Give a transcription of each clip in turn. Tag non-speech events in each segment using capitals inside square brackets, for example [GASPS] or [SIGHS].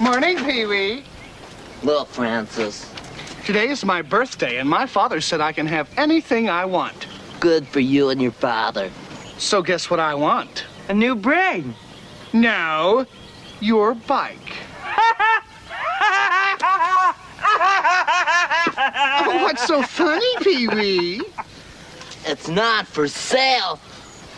Morning, Pee Wee. Look, Francis. Today is my birthday, and my father said I can have anything I want. Good for you and your father. So guess what I want? A new brain. No, your bike. oh, what's so funny, Pee Wee? It's not for sale,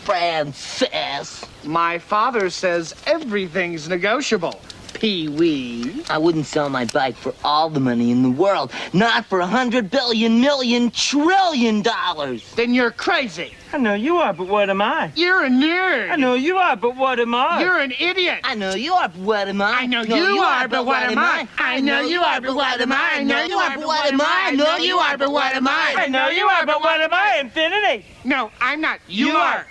Francis. My father says everything's negotiable. Pee Wee. I wouldn't sell my bike for all the money in the world. Not for a hundred billion million trillion dollars. Then you're crazy. I know you are, but what am I? You're a nerd. I know you are, but what am I? You're an idiot. I know you are, but what am I? I know you are, but what am I? I know you are, but what am I? I know you are, but what am I? I know you are, but what am I? I know you are, but what am I? Infinity. No, I'm not. You, You are. are.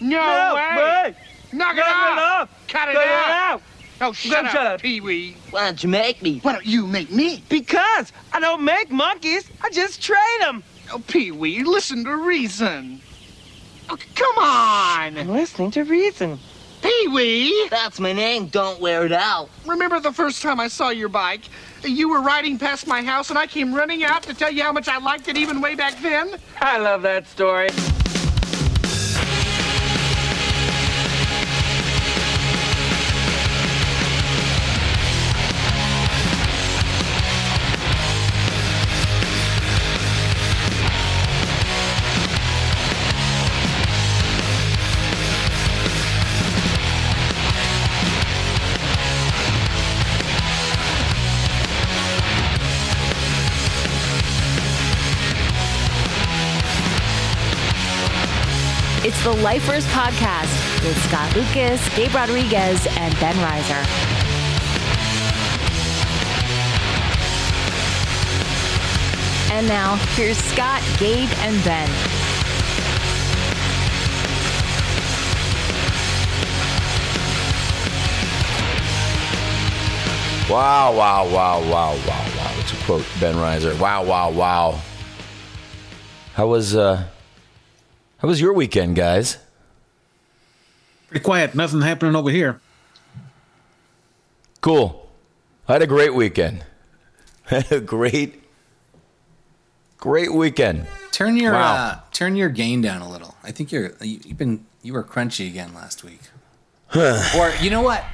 No, No way. way. Knock it off. off. Cut it Cut it out. Out. Oh, shut up, shut up. Pee Wee. Why don't you make me? Why don't you make me? Because I don't make monkeys. I just trade them. Oh, Pee Wee, listen to reason. Oh, come on. I'm listening to reason. Pee Wee. That's my name. Don't wear it out. Remember the first time I saw your bike? You were riding past my house and I came running out to tell you how much I liked it even way back then? I love that story. Lifers Podcast with Scott Lucas, Gabe Rodriguez, and Ben Reiser. And now, here's Scott, Gabe, and Ben. Wow, wow, wow, wow, wow, wow. To quote Ben Reiser, wow, wow, wow. How was uh how was your weekend, guys? Pretty quiet. Nothing happening over here. Cool. I had a great weekend. [LAUGHS] Had a great great weekend. Turn your Wow. uh, turn your gain down a little. I think you're you, you've been you were crunchy again last week. [SIGHS] or you know what?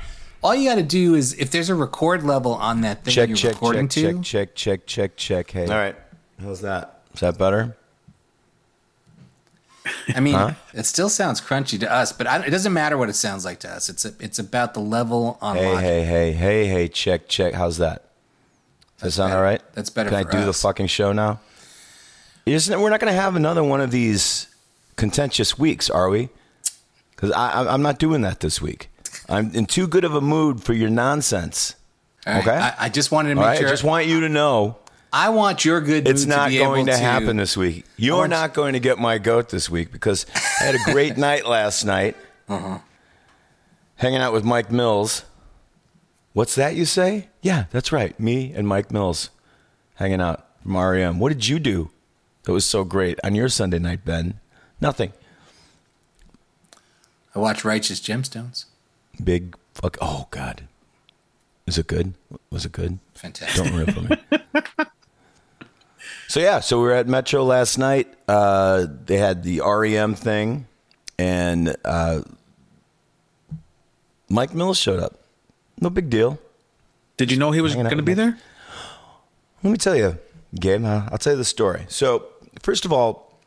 All you got to do is if there's a record level on that thing Check, you're check, recording check, to, check, check, check, check, check. Hey. All right. How's that? Is that better? I mean, it still sounds crunchy to us, but I, it doesn't matter what it sounds like to us. It's a, it's about the level on Hey, hey, hey, hey, hey, check, check. How's that? Does that sound better. all right? That's better Can I do the fucking show now? Isn't we're not going to have another one of these contentious weeks, are we? Because I, I'm not doing that this week. I'm in too good of a mood for your nonsense. Right, okay. I, I just wanted to make right. sure. I just want you to know I want your good. It's not to be going able to happen this week. You're want- not going to get my goat this week because I had a great [LAUGHS] night last night, Uh-huh. hanging out with Mike Mills. What's that you say? Yeah, that's right. Me and Mike Mills hanging out from REM. What did you do that was so great on your Sunday night, Ben? Nothing. I watched Righteous Gemstones. Big fuck. Oh God, is it good? Was it good? Fantastic. Don't ruin it for me. [LAUGHS] so yeah, so we were at Metro last night. Uh, they had the REM thing, and uh, Mike Mills showed up. No big deal. Did you know he was Hanging out going to with be there? Let me tell you, Gabe. uh, I'll tell you the story. So first of all,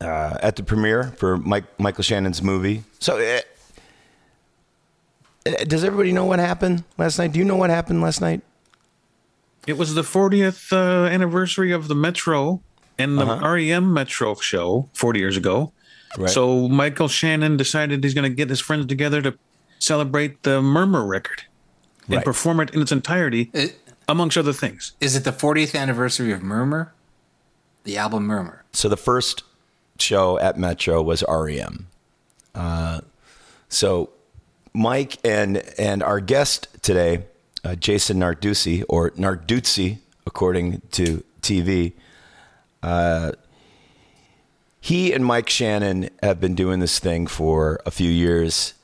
uh, at the premiere for Mike Michael Shannon's movie. So. Uh, does everybody know what happened last night? Do you know what happened last night? It was the 40th uh, anniversary of the Metro and the REM Metro show 40 years ago. Uh-huh. Right. So Michael Shannon decided he's going to get his friends together to celebrate the Murmur record and Right. perform it in its entirety, It- amongst other things. is it the 40th anniversary of Murmur? The album Murmur. So the first show at Metro was REM. Uh, so Mike and and our guest today, uh, Jason Narduzzi, or Narduzzi, according to TV. Uh, he and Mike Shannon have been doing this thing for a few years.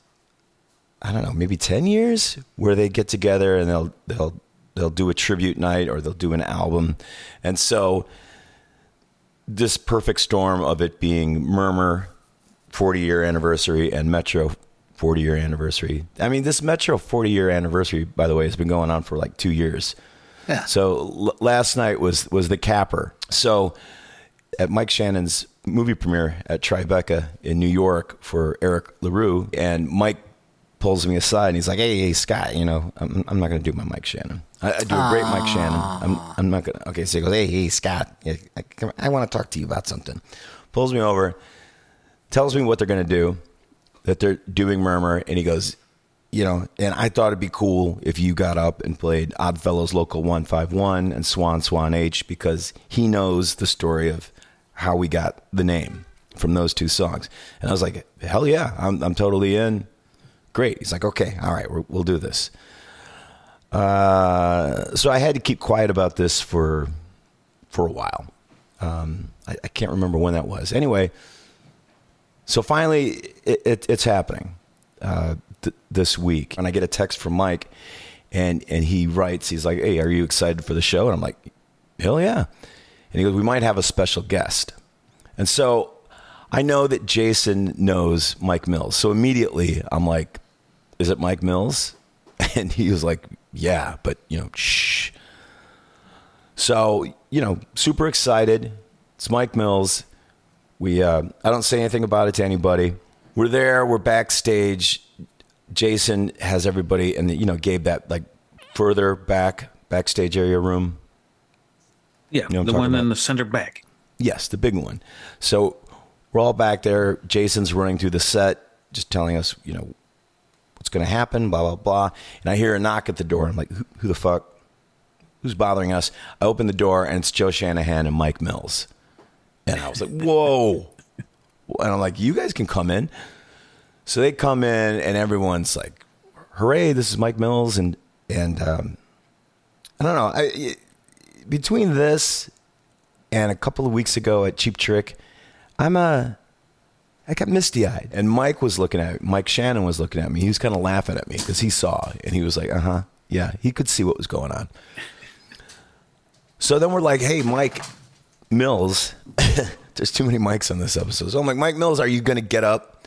I don't know, maybe 10 years where they get together and they'll they'll they'll do a tribute night or they'll do an album. And so this perfect storm of it being Murmur 40 year anniversary and Metro 40 year anniversary. I mean, this Metro 40 year anniversary, by the way, has been going on for like two years. Yeah. So l- last night was was the capper. So at Mike Shannon's movie premiere at Tribeca in New York for Eric LaRue, and Mike pulls me aside and he's like, "Hey, hey Scott, you know, I'm, I'm not going to do my Mike Shannon. I, I do a great Mike Shannon. I'm, I'm not going to." Okay, so he goes, "Hey, hey Scott, I, I want to talk to you about something." Pulls me over, tells me what they're going to do, that they're doing Murmur, and he goes, you know, and I thought it'd be cool if you got up and played Oddfellows Local 151 and Swan Swan H because he knows the story of how we got the name from those two songs. And I was like, hell yeah, I'm, I'm totally in. Great. He's like, okay, all right, we'll do this. Uh, so I had to keep quiet about this for for a while. Um, I, I can't remember when that was. Anyway, so finally, it, it, it's happening uh, th- this week, and I get a text from Mike, and and he writes, he's like, "Hey, are you excited for the show?" And I'm like, "Hell yeah!" And he goes, "We might have a special guest," and so I know that Jason knows Mike Mills, so immediately I'm like, "Is it Mike Mills?" [LAUGHS] And he was like, "Yeah, but you know, shh." So you know, super excited. It's Mike Mills. We uh, I don't say anything about it to anybody. We're there. We're backstage. Jason has everybody, and you know, gave that like further back backstage area room. Yeah, know the one in the center back. Yes, the big one. So we're all back there. Jason's running through the set, just telling us, you know, what's going to happen, blah, blah, blah. And I hear a knock at the door. I'm like, who, who the fuck? Who's bothering us? I open the door, and it's Joe Shanahan and Mike Mills. And I was like, whoa. And I'm like, you guys can come in. So they come in, and everyone's like, hooray, this is Mike Mills. And, and um, I don't know. I, between this and a couple of weeks ago at Cheap Trick, I'm a. I got misty eyed, and Mike was looking at Mike Shannon was looking at me. He was kind of laughing at me because he saw, and he was like, "Uh huh, yeah." He could see what was going on. So then we're like, "Hey, Mike Mills, [LAUGHS] there's too many mics on this episode." So I'm like, "Mike Mills, are you going to get up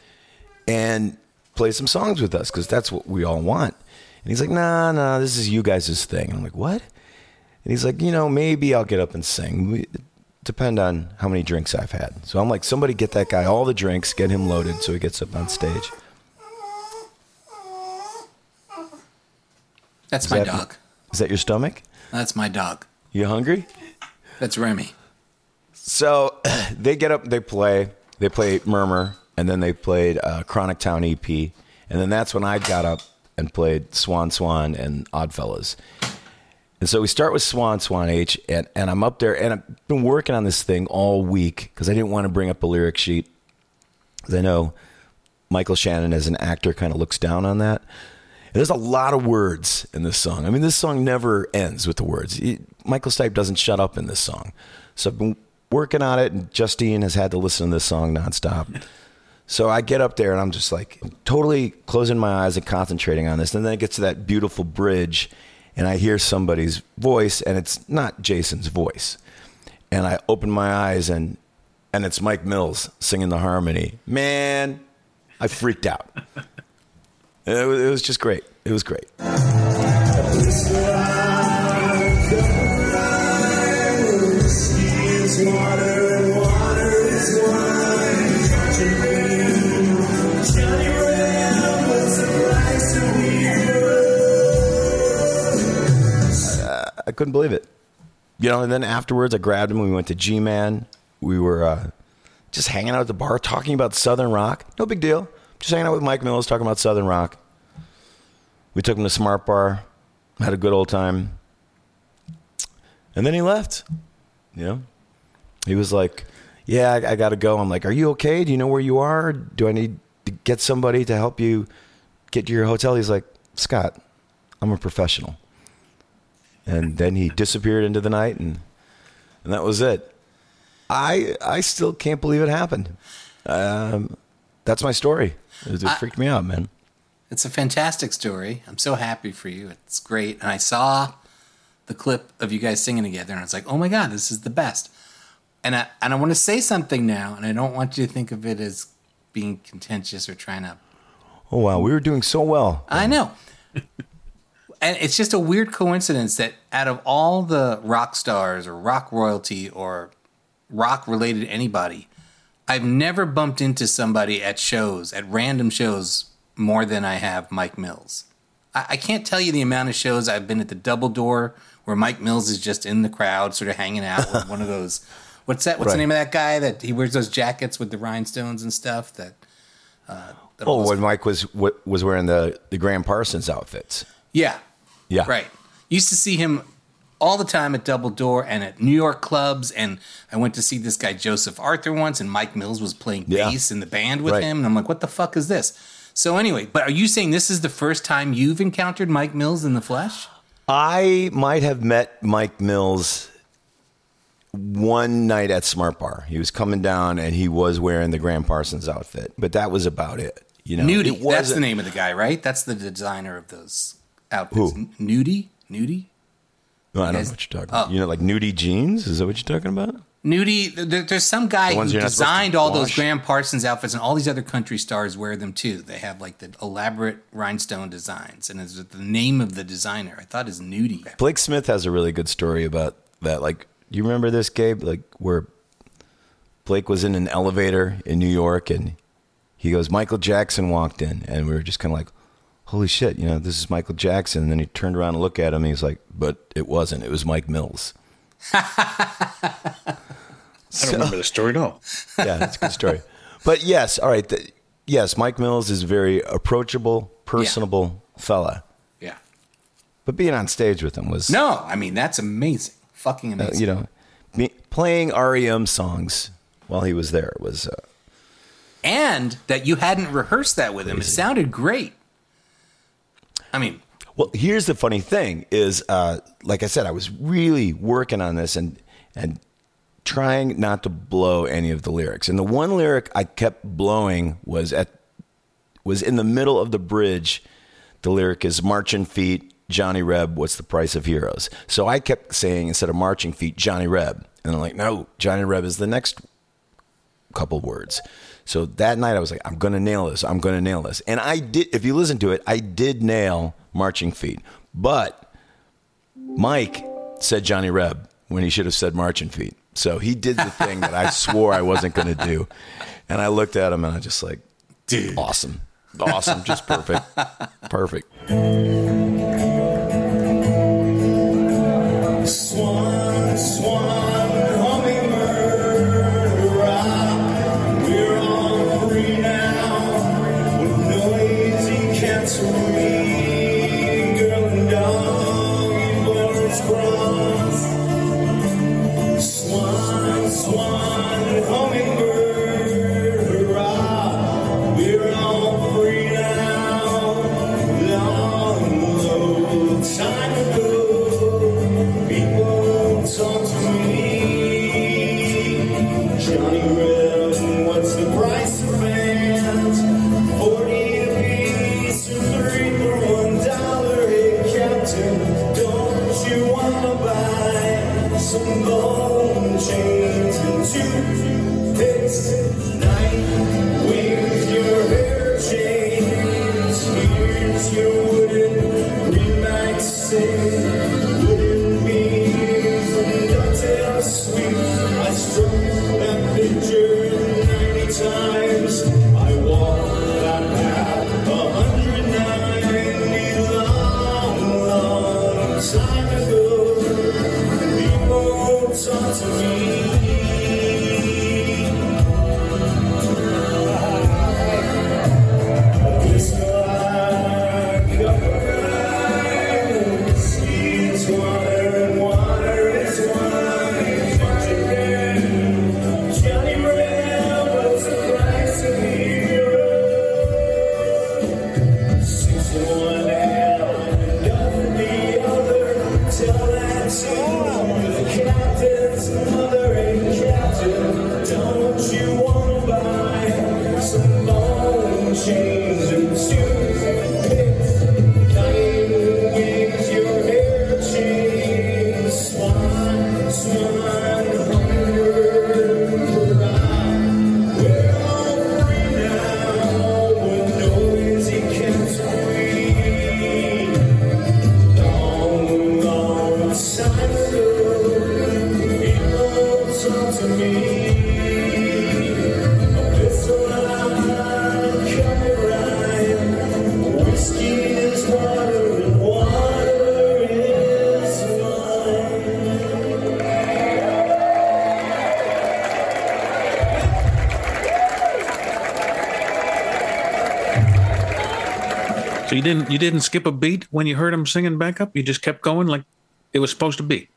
and play some songs with us? Because that's what we all want." And he's like, "Nah, nah, this is you guys' thing." And I'm like, "What?" And he's like, you know, maybe I'll get up and sing. We, depend on how many drinks I've had. So I'm like, somebody get that guy all the drinks, get him loaded so he gets up on stage. That's my that- dog. Is that your stomach? That's my dog. You hungry? That's Remy. So [CLEARS THROAT] they get up, they play, they play Murmur, and then they played uh, Chronic Town EP. And then that's when I got up and played Swan Swan and Oddfellas. And so we start with Swan Swan H, and, and I'm up there, and I've been working on this thing all week because I didn't want to bring up a lyric sheet. 'Cause I know Michael Shannon, as an actor, kind of looks down on that. And there's a lot of words in this song. I mean, this song never ends with the words. It- Michael Stipe doesn't shut up in this song. So I've been working on it, and Justine has had to listen to this song nonstop. So I get up there and I'm just like totally closing my eyes and concentrating on this. And then it gets to that beautiful bridge, and I hear somebody's voice, and it's not Jason's voice. And I open my eyes, and and it's Mike Mills singing the harmony. Man, I freaked out. [LAUGHS] It was, it was just great. It was great. I couldn't believe it. You know, and then afterwards I grabbed him. We went to G Man. We were uh, just hanging out at the bar talking about Southern rock. No big deal. Just hanging out with Mike Mills talking about Southern rock. We took him to Smart Bar, had a good old time. And then he left. You know? He was like, Yeah, I, I got to go. I'm like, Are you okay? Do you know where you are? Do I need to get somebody to help you get to your hotel? He's like, Scott, I'm a professional and then he disappeared into the night and and that was it i i still can't believe it happened um, that's my story it, it freaked me out man It's a fantastic story. I'm so happy for you. It's great. And I saw the clip of you guys singing together, and I was like, oh my god, this is the best. And I and I want to say something now, and I don't want you to think of it as being contentious or trying to. Oh wow, we were doing so well. I know. [LAUGHS] and it's just a weird coincidence that out of all the rock stars or rock royalty or rock related anybody, I've never bumped into somebody at shows, at random shows, more than I have Mike Mills. I, I can't tell you the amount of shows I've been at the Double Door where Mike Mills is just in the crowd, sort of hanging out with one of [LAUGHS] those. What's that? What's the name of that guy that he wears those jackets with the rhinestones and stuff? That. Uh, that Oh, when Mike was wa- was wearing the the Gram Parsons outfits. yeah, Yeah, Right. Used to see him all the time at Double Door and at New York clubs. And I went to see this guy, Joseph Arthur, once, and Mike Mills was playing Yeah. bass in the band with Right. him. And I'm like, what the fuck is this? So, anyway, but are you saying this is the first time you've encountered Mike Mills in the flesh? I might have met Mike Mills one night at Smart Bar. He was coming down and he was wearing the Gram Parsons outfit, but that was about it. You know, Nudie. That's the name of the guy, right? That's the designer of those outfits. Who? Nudie? Nudie? No, I don't know what you're talking Oh. about. You know, like nudie jeans? Is that what you're talking about? Nudie, there, there's some guy who ones you're not supposed to designed all those? Gram Parsons outfits, and all these other country stars wear them too. They have like the elaborate rhinestone designs, and it's the name of the designer. I thought is Nudie. Blake Smith has a really good story about that. Like, you remember this, Gabe? Like, where Blake was in an elevator in New York and he goes, Michael Jackson walked in, and we were just kind of like, holy shit, you know, this is Michael Jackson. And then he turned around and looked at him and he's like, but it wasn't. It was Mike Mills. [LAUGHS] I don't remember the story at [LAUGHS] all. Yeah, that's a good story. But yes, all right. The, yes, Mike Mills is a very approachable, personable fella. Yeah. But being on stage with him was, No, I mean that's amazing. Fucking uh, amazing. you know, me, playing REM songs while he was there was. Uh, and that you hadn't rehearsed that with him. It sounded great. I mean, Well, here's the funny thing: is uh, like I said, I was really working on this and and trying not to blow any of the lyrics. And the one lyric I kept blowing was at was in the middle of the bridge. The lyric is "Marching Feet, Johnny Reb. What's the price of heroes?" So I kept saying instead of "Marching Feet," Johnny Reb, and I'm like, no, Johnny Reb is the next couple words. So that night I was like, I'm going to nail this. I'm going to nail this. And I did, if you listen to it, I did nail Marching Feet. But Mike said Johnny Reb when he should have said Marching Feet. So he did the thing that I [LAUGHS] swore I wasn't going to do. And I looked at him and I just like, dude. awesome. Awesome. Just perfect. [LAUGHS] Perfect. Didn't you didn't skip a beat when you heard him singing back up. You just kept going like it was supposed to be.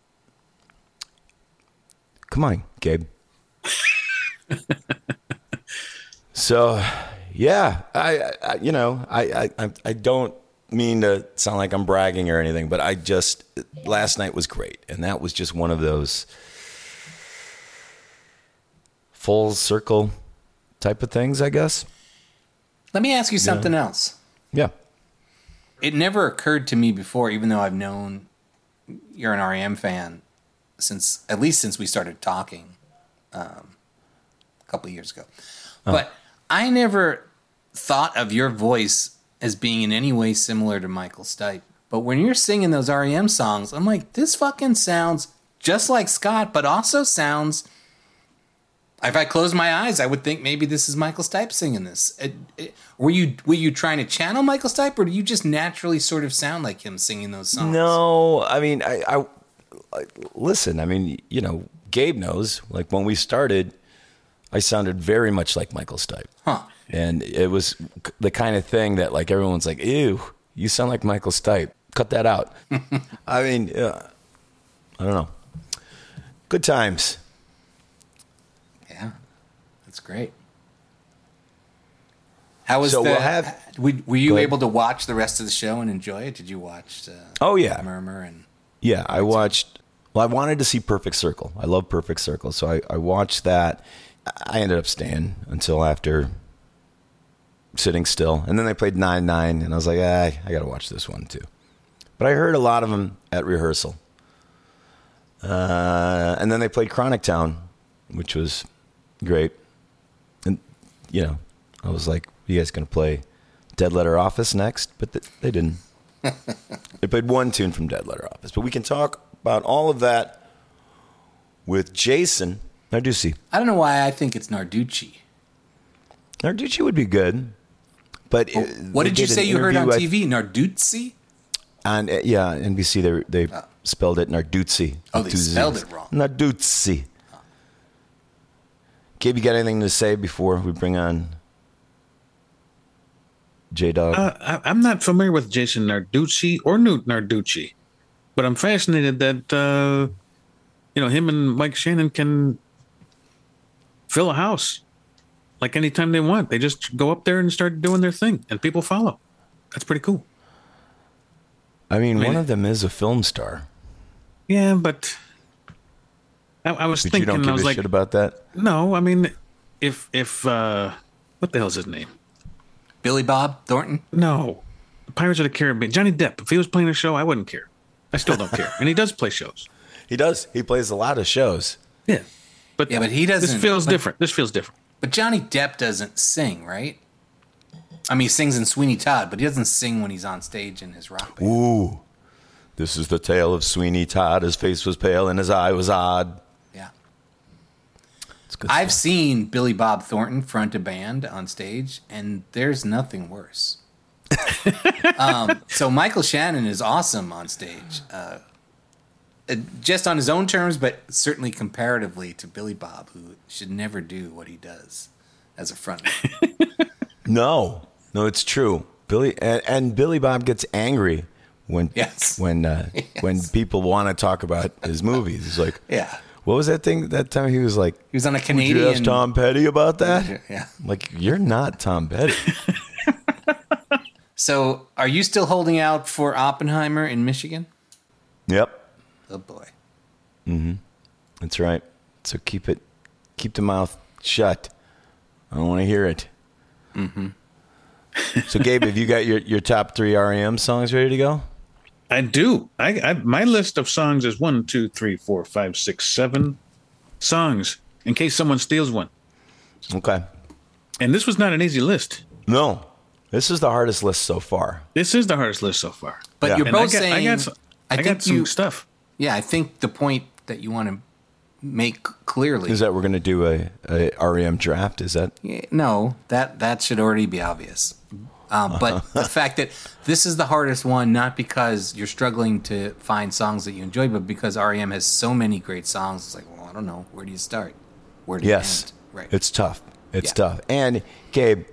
Come on, Gabe. so, yeah, I, I you know, I, I, I don't mean to sound like I'm bragging or anything, but I just last night was great, and that was just one of those full circle type of things, I guess. Let me ask you something else. Yeah. It never occurred to me before, even though I've known you're an REM fan since at least since we started talking um, a couple of years ago. But I never thought of your voice as being in any way similar to Michael Stipe. But when you're singing those REM songs, I'm like, this fucking sounds just like Scott, but also sounds. If I close my eyes, I would think maybe this is Michael Stipe singing this. It- it- were you were you trying to channel Michael Stipe, or do you just naturally sort of sound like him singing those songs? No, I mean, I, I, I listen. I mean, you know, Gabe knows. Like when we started, I sounded very much like Michael Stipe, Huh. and it was the kind of thing that like everyone's like, "Ew, you sound like Michael Stipe." Cut that out. [LAUGHS] I mean, yeah, I don't know. Good times. That's great. How was So the? we'll have- were, were you able to watch the rest of the show and enjoy it? Did you watch? Uh, Oh yeah, Murmur and Yeah, I watched. Well, I wanted to see Perfect Circle. I love Perfect Circle, so I, I watched that. I ended up staying until after sitting still, and then they played Nine Nine, and I was like, ah, I got to watch this one too. But I heard a lot of them at rehearsal, uh, and then they played Chronic Town, which was great. And you know, I was like, you guys gonna play Dead Letter Office next? But th- they didn't. [LAUGHS] They played one tune from Dead Letter Office, but we can talk about all of that with Jason Narducci. I don't know why I think it's Narducci. Narducci would be good, but uh, What did you say you heard on I- TV? Narducci? On uh, yeah, NBC they they spelled it Narduzzi. Oh, they spelled it wrong. Narduzzi. Gabe, you got anything to say before we bring on J Dog? Uh, I, I'm not familiar with Jason Narducci or Newt Narducci, but I'm fascinated that uh, you know him and Mike Shannon can fill a house like anytime they want. They just go up there and start doing their thing, and people follow. That's pretty cool. I mean, mean- one of them is a film star. Yeah, but I, I was But you thinking, don't I was a like, shit about that. no, I mean, if if uh, what the hell's his name? Billy Bob Thornton? No, Pirates of the Caribbean. Johnny Depp. If he was playing a show, I wouldn't care. I still don't care, and he does play shows. [LAUGHS] He does. He plays a lot of shows. Yeah, but Yeah, but he doesn't- This feels but- different. This feels different. But Johnny Depp doesn't sing, right? I mean, he sings in Sweeney Todd, but he doesn't sing when he's on stage in his rock band. Ooh. This is the tale of Sweeney Todd. His face was pale and his eye was odd. Yeah. It's good I've stuff. seen Billy Bob Thornton front a band on stage, and there's nothing worse. [LAUGHS] um, so Michael Shannon is awesome on stage, uh, uh, just on his own terms, but certainly comparatively to Billy Bob, who should never do what he does as a frontman. [LAUGHS] No, no, it's true. Billy and, and Billy Bob gets angry when Yes. when uh, [LAUGHS] when people want to talk about his movies. He's like, yeah, what was that thing that time? He was like, he was on a "Would you Canadian. ask Tom Petty about that?" Yeah. Like, you're not Tom Petty. [LAUGHS] So, are you still holding out for Oppenheimer in Michigan? yep, Oh boy. Mm-hmm. That's right. So keep it, keep the mouth shut. I don't want to hear it. Mm-hmm. so, Gabe, have you got your, your top three REM songs ready to go? I do. I, I my list of songs is one, two, three, four, five, six, seven songs. In case someone steals one, Okay. and this was not an easy list. No, this is the hardest list so far. This is the hardest list so far. But Yeah. you're And both I got, saying. I got, some, I I got some you- stuff. Yeah, I think the point that you want to make clearly. Is that we're going to do a, a REM draft? Is that Yeah, no, that that should already be obvious. Um, but the fact that this is the hardest one, not because you're struggling to find songs that you enjoy, but because REM has so many great songs. It's like, well, I don't know, where do you start? Where do yes? you end? Right. It's tough. It's Yeah. tough. And Gabe,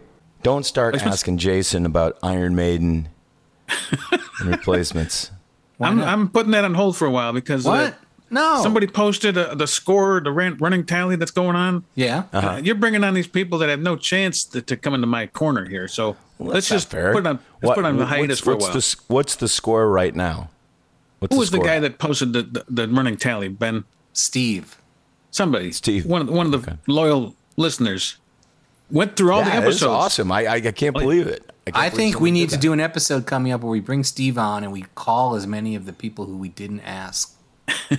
don't start Which one's- asking Jason about Iron Maiden and [LAUGHS] replacements. I'm I'm putting that on hold for a while because What? No. somebody posted uh, the score, the ran, running tally that's going on. Yeah. Uh, you're bringing on these people that have no chance to, to come into my corner here. So let's just fair. put on let's What- put on the what's- hiatus for a what's while. the what's the score right now? What's Who was the guy that posted the, the, the running tally? Ben, Steve. somebody, Steve. one of the, one of the loyal listeners went through all Yeah, the it's episodes. awesome. I, I I can't believe it. can't I believe think we need to do an episode coming up where we bring Steve on and we call as many of the people who we didn't ask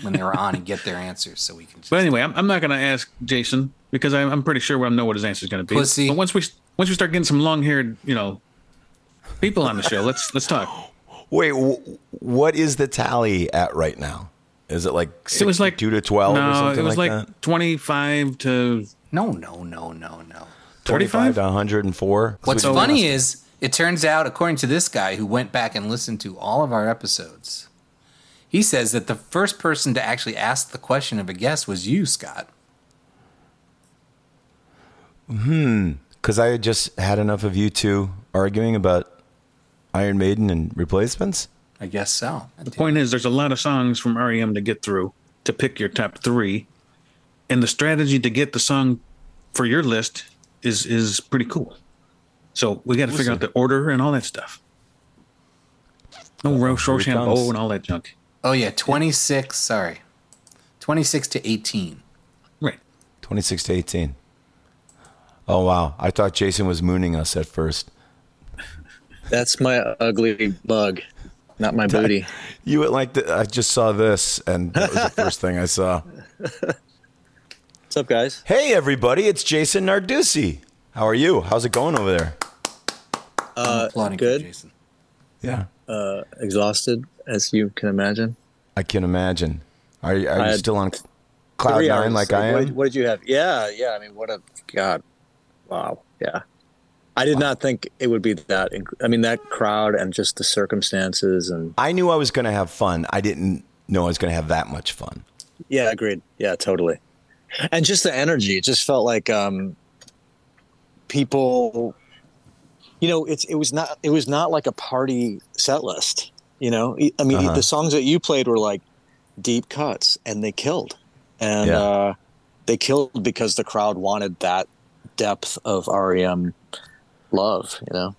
when they were on and get their answers so we can just But anyway, I'm, I'm not going to ask Jason because I'm, I'm pretty sure I know what his answer is going to be. Pussy. But once we once we start getting some long haired, you know, people on the show, let's let's talk. [GASPS] Wait, w- what is the tally at right now? Is it like It was like two to twelve or No, something it was like, like, 25 to No, no, no, no, no. Twenty-five to one hundred and four. What's So- funny is it turns out, according to this guy who went back and listened to all of our episodes, he says that the first person to actually ask the question of a guest was you, Scott. Hmm. Because I had just had enough of you two arguing about Iron Maiden and replacements. I guess so. The point is, there's a lot of songs from REM to get through to pick your top three, and the strategy to get the song for your list is is pretty cool. So we got to figure out the order and all that stuff. No Roche here it comes. Rochambeau and all that junk. Oh, yeah, 26, sorry. 26 to 18. Right. Twenty-six to eighteen. Oh wow! I thought Jason was mooning us at first. That's my ugly bug, not my booty. [LAUGHS] You went like the, I just saw this, and that was the first thing I saw. [LAUGHS] What's up, guys? Hey everybody, it's Jason Narduzzi. How are you? How's it going over there? I'm applauding for good. Jason. Yeah, Uh, Exhausted, as you can imagine. I can imagine. Are you, are you still on cloud nine like I What, am? what did you have? Yeah, yeah. I mean, what a god! Wow. Yeah. I did not think it would be that. I mean, that crowd and just the circumstances and I knew I was going to have fun. I didn't know I was going to have that much fun. yeah, agreed. Yeah, totally. And just the energy. It just felt like um, people. You know, it's it was not it was not like a party set list. You know, I mean, Uh-huh. the songs that you played were like deep cuts, and they killed, and Yeah. uh, they killed because the crowd wanted that depth of REM love. You know.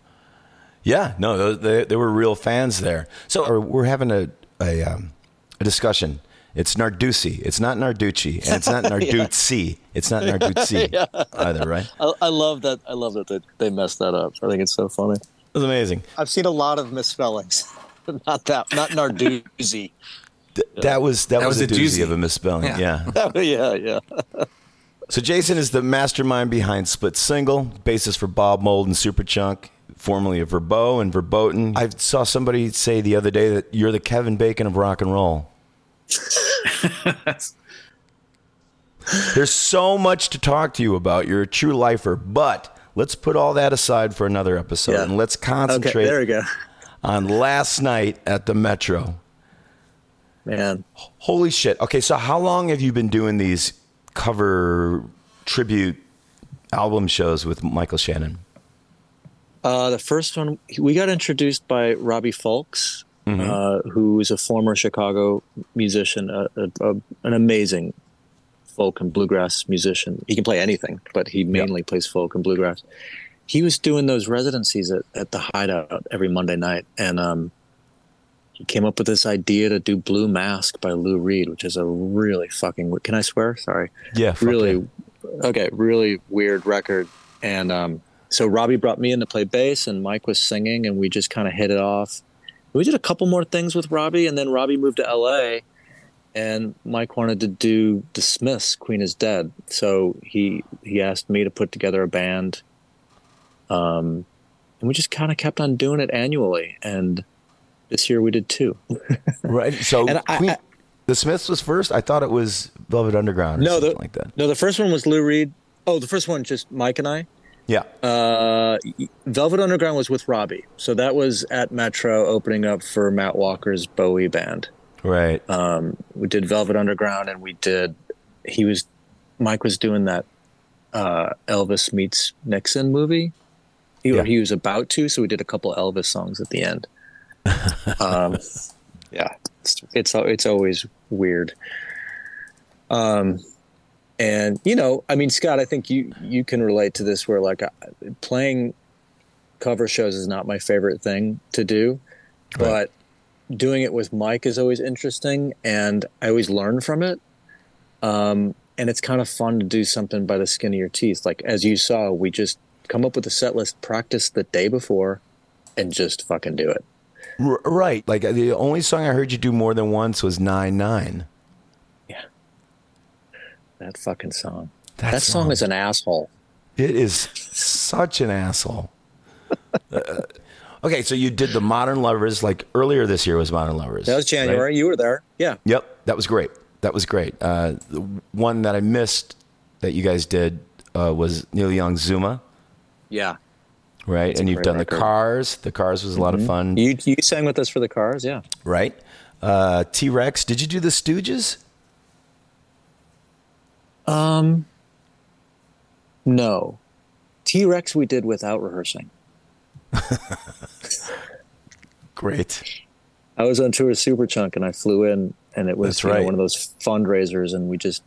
Yeah, no, they, they were real fans there. So or we're having a a, um, a discussion. It's Narducy. It's not Narducci, and it's not [LAUGHS] Narduzzi. It's not Narduzzi [LAUGHS] either, right? I, I love that. I love that they, they messed that up. I think it's so funny. It was amazing. I've seen a lot of misspellings. [LAUGHS] not that. Not Narduzzi. [LAUGHS] Th- That was that, That was, was a a doozy doozy. of a misspelling. Yeah. yeah. [LAUGHS] yeah, yeah. So Jason is the mastermind behind Split Single, basis for Bob Mould and Superchunk, formerly of Verbow and Verboten. I saw somebody say the other day that you're the Kevin Bacon of rock and roll. There's so much to talk to you about. You're a true lifer, but let's put all that aside for another episode Yeah. and let's concentrate. Okay, concentrate there we go. On last night at the Metro. Man, Holy shit. Okay, so how long have you been doing these cover tribute album shows with Michael Shannon? uh, the first one we got introduced by Robbie Fulks, Mm-hmm. uh, who is a former Chicago musician, a, a, a, an amazing folk and bluegrass musician. He can play anything, but he mainly plays folk and bluegrass. He was doing those residencies at, at the Hideout every Monday night, and um, he came up with this idea to do Blue Mask by Lou Reed, which is a really fucking. Can I swear? Sorry. Yeah, really okay really weird record and um, so robbie brought me in to play bass and mike was singing and we just kind of hit it off we did a couple more things with robbie and then robbie moved to la and mike wanted to do the Smiths' queen is dead so he he asked me to put together a band um, and we just kind of kept on doing it annually and this year we did two [LAUGHS] Right. So And I- I- the Smiths was first. I thought it was Velvet Underground or no something the, like that. no the first one was lou reed oh the first one just mike and i Yeah. Uh, Velvet Underground was with Robbie, so that was at Metro opening up for Matt Walker's Bowie band. right. Um, we did Velvet Underground, and we did. He was, Mike was doing that uh, Elvis meets Nixon movie. He, Yeah. or he was about to, so we did a couple Elvis songs at the end. [LAUGHS] um, yeah, it's, it's it's always weird. Um, and you know, I mean, Scott, I think you you can relate to this, where like I- playing cover shows is not my favorite thing to do, but doing it with Mike is always interesting, and I always learn from it. Um, and it's kind of fun to do something by the skin of your teeth. Like as you saw, we just come up with a set list, practice the day before, and just fucking do it. R- right. Like the only song I heard you do more than once was Nine Nine. Yeah. That fucking song. That That, song. song. is an asshole. It is such an asshole. [LAUGHS] Uh, okay, so you did the Modern Lovers like earlier this year was Modern Lovers. That was January. right? You were there. Yeah. Yep, that was great. That was great. Uh, the one that I missed that you guys did uh, was Neil Young Zuma, Yeah. right? That's and you've done record. the Cars. The Cars was a lot of Mhm. fun, You you sang with us for the cars, yeah. right? Uh, T Rex. Did you do the Stooges? Um No. T Rex we did without rehearsing. [LAUGHS] Great. I was on tour with Superchunk and I flew in and it was you know, one of those fundraisers and we just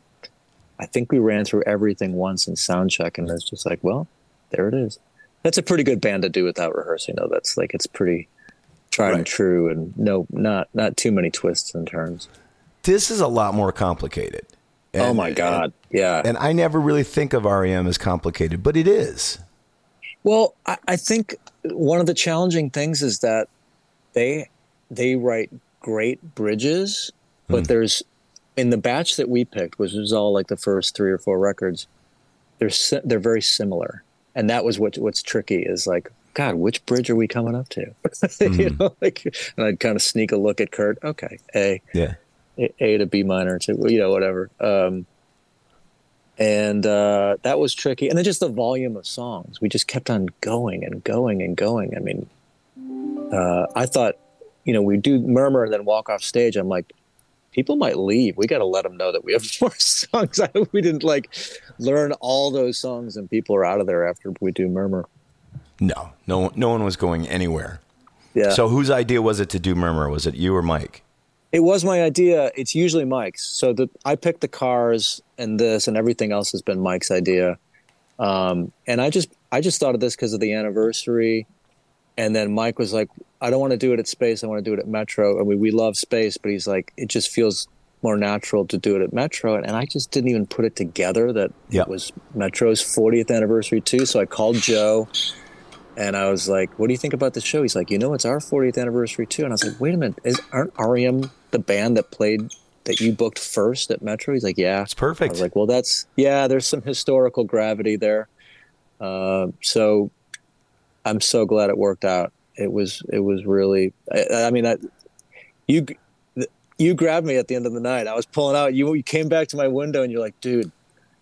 I think we ran through everything once in sound check and it's just like, well, there it is. That's a pretty good band to do without rehearsing though. That's like it's pretty tried and true and no not not too many twists and turns. This is a lot more complicated. oh my god. yeah. And I never really think of REM as complicated, but it is. Well, I, I think one of the challenging things is that they they write great bridges, but hmm. there's in the batch that we picked, which was all like the first three or four records. They're they're very similar, and that was what what's tricky is like, God, which bridge are we coming up to? [LAUGHS] you know, like, and I'd kind of sneak a look at Kurt. Okay, A, Yeah. A, A to B minor to you know whatever. Um, and uh, that was tricky. And then just the volume of songs. We just kept on going and going and going. I mean, uh, I thought, you know, we do murmur and then walk off stage. I'm like, people might leave. We got to let them know that we have [LAUGHS] more songs. I hope we didn't like learn all those songs and people are out of there after we do murmur. No, no, no one was going anywhere. Yeah. So whose idea was it to do Murmur? Was it you or Mike? It was my idea. It's usually Mike's. So the, I picked the cars and this and everything else has been Mike's idea. Um, and I just I just thought of this because of the anniversary. And then Mike was like, I don't want to do it at Space. I want to do it at Metro. And we, we love Space, but he's like, it just feels more natural to do it at Metro. And I just didn't even put it together that Yeah. it was Metro's 40th anniversary too. So I called Joe and I was like, "What do you think about the show?" He's like, "You know, it's our 40th anniversary too." And I was like, "Wait a minute, is aren't REM the band that played that you booked first at Metro?" He's like, "Yeah." It's perfect. I was like, "Well, that's yeah. There's some historical gravity there." Uh, so I'm so glad it worked out. It was it was really. I, I mean, I, you you grabbed me at the end of the night. I was pulling out. You you came back to my window and you're like, "Dude."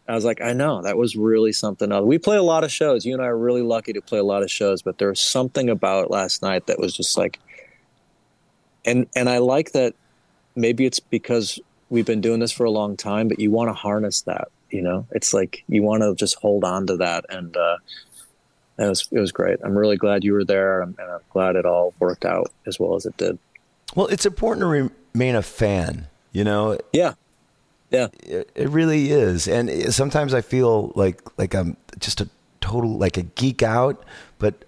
I was like, I know that was really something else. We play a lot of shows. You and I are really lucky to play a lot of shows, but there was something about last night that was just like, and and I like that. Maybe it's because we've been doing this for a long time, but you want to harness that. You know, it's like you want to just hold on to that, and uh, it was it was great. I'm really glad you were there, and I'm glad it all worked out as well as it did. Well, it's important to remain a fan. You know, Yeah, yeah. it, it really is. And sometimes I feel like like I'm just a total like a geek out, but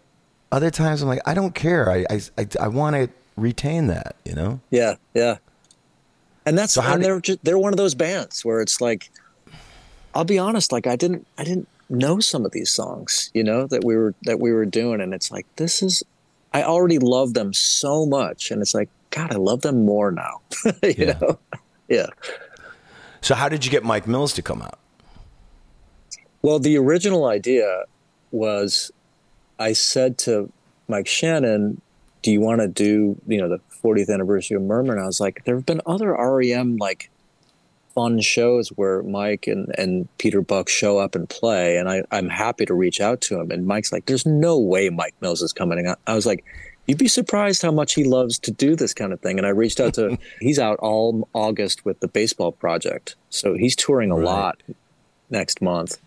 other times I'm like I don't care. I I I, I want to retain that. You know. Yeah, yeah. And that's So and they're just, they're one of those bands where it's like, I'll be honest, like I didn't I didn't know some of these songs, you know, that we were that we were doing, and it's like this is, I already love them so much, and it's like God, I love them more now, [LAUGHS] you Yeah. know, yeah. So how did you get Mike Mills to come out? Well, the original idea was I said to Mike Shannon, Do you want to do, you know, the 40th anniversary of Murmur? And I was like, There have been other REM like fun shows where Mike and, and Peter Buck show up and play. And I, I'm happy to reach out to him. And Mike's like, There's no way Mike Mills is coming out. I was like, You'd be surprised how much he loves to do this kind of thing. And I reached out to, [LAUGHS] he's out all August with the baseball project. So he's touring a Right. lot next month.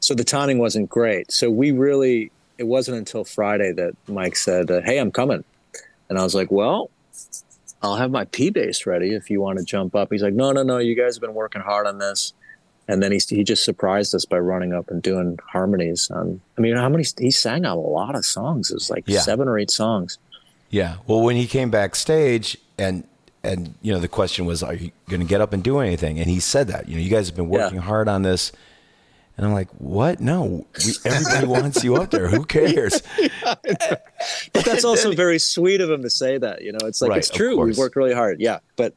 So the timing wasn't great. So we really, it wasn't until Friday that Mike said, "Hey, I'm coming," And I was like, well, I'll have my P bass ready if you want to jump up. He's like, no, no, no, you guys have been working hard on this. And then he, he just surprised us by running up and doing harmonies on, I mean, how many, he sang on a lot of songs. It was like Yeah. seven or eight songs. Yeah. Well, when he came backstage and and you know the question was, are you going to get up and do anything? And he said that. You know, you guys have been Yeah. working hard on this. And I'm like, what? No, we, everybody wants you up there. Who [LAUGHS] cares? But that's [LAUGHS] also very sweet of him to say that. You know, it's like, Right, it's true. We course. worked really hard. Yeah. But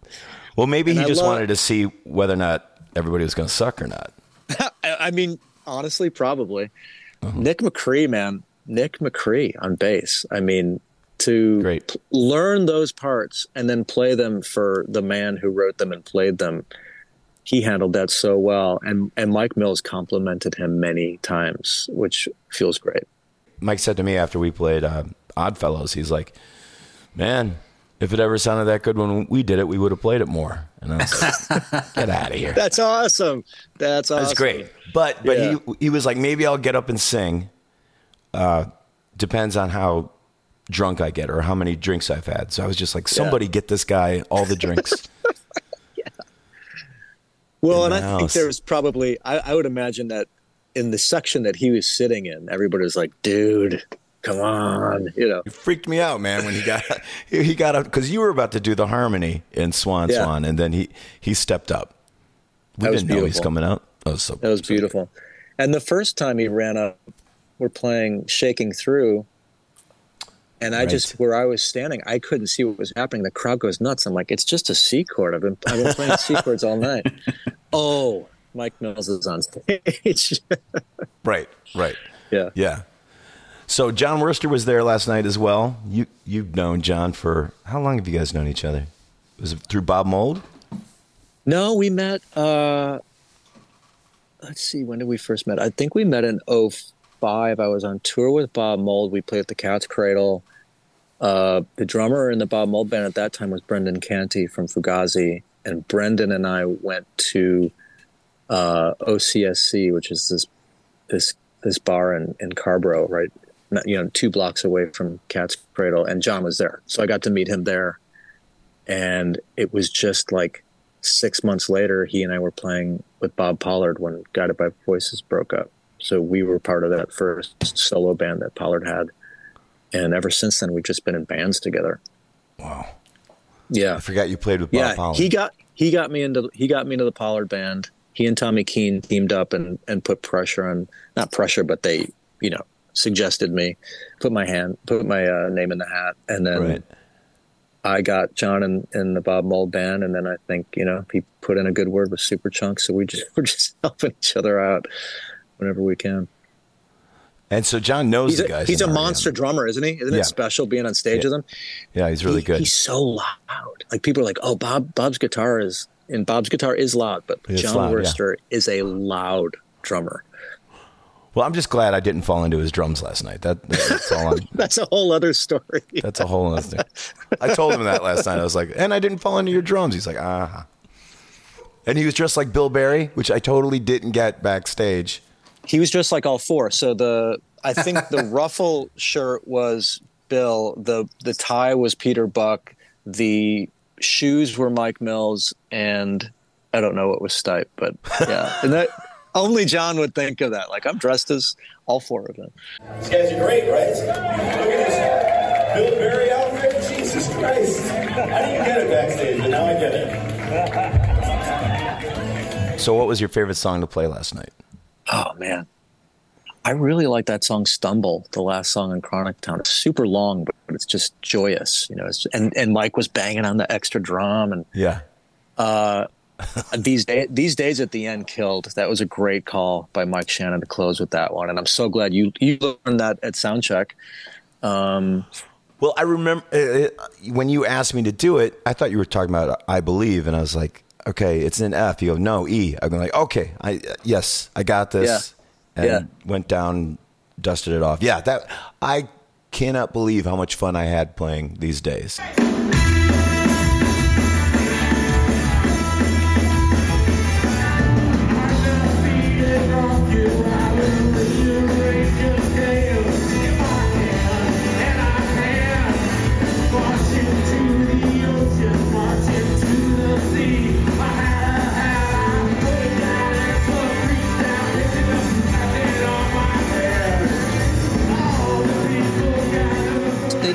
Well, maybe he I just love- wanted to see whether or not everybody was going to suck or not. [LAUGHS] I, I mean, honestly, probably. Uh-huh. Nick Macri, man, Nick Macri on bass. I mean, to Great. p- learn those parts and then play them for the man who wrote them and played them. He handled that so well, and and Mike Mills complimented him many times, which feels great. Mike said to me after we played uh, Oddfellows, he's like, "Man, if it ever sounded that good when we did it, we would have played it more." And I was like, [LAUGHS] "Get out of here." That's awesome. That's awesome. That's great. But but Yeah. he he was like, maybe I'll get up and sing. Uh, depends on how drunk I get or how many drinks I've had. So I was just like, somebody get this guy all the drinks. [LAUGHS] Well, and I think house. there was probably I, I would imagine that in the section that he was sitting in, everybody was like, "Dude, come on," you know. It freaked me out, man, when he got [LAUGHS] he got up because you were about to do the harmony in Swan Yeah. Swan, and then he he stepped up. We That didn't know he's coming out. That was so That was beautiful. And the first time he ran up, we're playing "Shaking Through," and I Right. just where I was standing, I couldn't see what was happening. The crowd goes nuts. I'm like, "It's just a C chord. I've been I've been playing C chords all night." [LAUGHS] Oh, Mike Mills is on stage. [LAUGHS] Right, right. yeah. Yeah. So John Wurster was there last night as well. You you've known John for how long have you guys known each other? Was it through Bob Mould? No, we met. uh Let's see, when did we first met? I think we met in 05. I was on tour with Bob Mould. We played at the Cat's Cradle. Uh, the drummer in the Bob Mould band at that time was Brendan Canty from Fugazi, and Brendan and I went to uh, OCSC, which is this this this bar in in Carrboro, right? Not, you know, two blocks away from Cat's Cradle, and John was there, so I got to meet him there, and it was just like six months later, he and I were playing with Bob Pollard when Guided by Voices broke up. So we were part of that first solo band that Pollard had. And ever since then, we've just been in bands together. Wow. Yeah. I forgot you played with Bob yeah. Pollard. He got, he got me into, he got me into the Pollard band. He and Tommy Keene teamed up and, and put pressure on, not pressure, but they, you know, suggested me, put my hand, put my uh, name in the hat. And then right. I got John in, in the Bob Mould band, and then I think you know he put in a good word with Superchunk, so we just [LAUGHS] we're just helping each other out whenever we can. And so John knows He's the a, guys. he's a in REM. monster drummer, isn't he? Isn't Yeah. it special being on stage Yeah. with him? Yeah, he's really He- good. He's so loud. Like people are like, "Oh, Bob Bob's guitar is," and Bob's guitar is loud, but It's John loud, yeah. Wurster is a loud drummer. Well, I'm just glad I didn't fall into his drums last night. That, that's all. I'm, [LAUGHS] That's a whole other story. that's a whole other thing. I told him that last night. I was like, and I didn't fall into your drums. He's like, ah. uh And he was dressed like Bill Berry, which I totally didn't get backstage. He was just like all four. So the I think the [LAUGHS] ruffle shirt was Bill. The the tie was Peter Buck. The shoes were Mike Mills, and I don't know what was Stipe, but yeah, [LAUGHS] and that only John would think of that. Like I'm dressed as all four of them. These guys are great, right? Look at this Bill Berry outfit. Jesus Christ. I didn't get it backstage, but now I get it. So, what was your favorite song to play last night? Oh man. I really like that song "Stumble," the last song in Chronic Town. It's super long, but it's just joyous, you know. It's, and and Mike was banging on the extra drum, and Yeah. uh, these days these days at the end killed. That was a great call by Mike Shannon to close with that one, and I'm so glad you you learned that at soundcheck. Um, Well, I remember uh, when you asked me to do it, I thought you were talking about I Believe, and I was like, okay, it's an F. You go, no, E. I'm like, okay, I uh, yes, I got this. Yeah. And Yeah. went down, dusted it off. Yeah, that I cannot believe how much fun I had playing these days.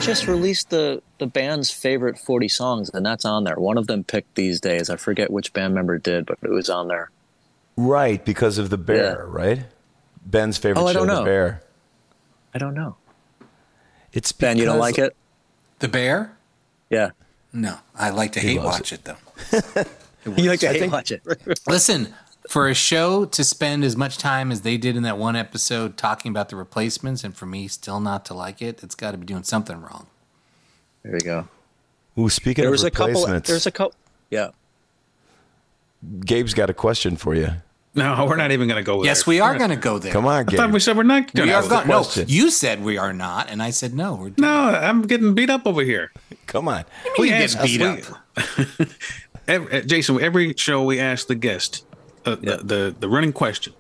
Just released the the band's favorite 40 songs, and that's on there. One of them picked these days. I forget which band member did, but it was on there. Right, because of the bear, right? Ben's favorite Oh, I show, don't the bear. I don't know. It's Ben, you don't like it? The Bear? Yeah. No, I like to He hate loves watch it, though. [LAUGHS] You like to I hate think- watch it. Listen, for a show to spend as much time as they did in that one episode talking about the replacements, and for me still not to like it, it's got to be doing something wrong. There we go. Ooh, speaking There of was a couple. replacements, There's a couple. Yeah. Gabe's got a question for you. No, we're not even going to go. There. Yes, we are going to go there. Come on, Gabe. I thought we said we're not. We gonna go going. there. No, question. you said we are not, and I said no. We're No, I'm getting beat up over here. [LAUGHS] Come on. We ask- get beat up. [LAUGHS] Every, Jason, every show we ask the guest uh, Yeah. the, the the running question: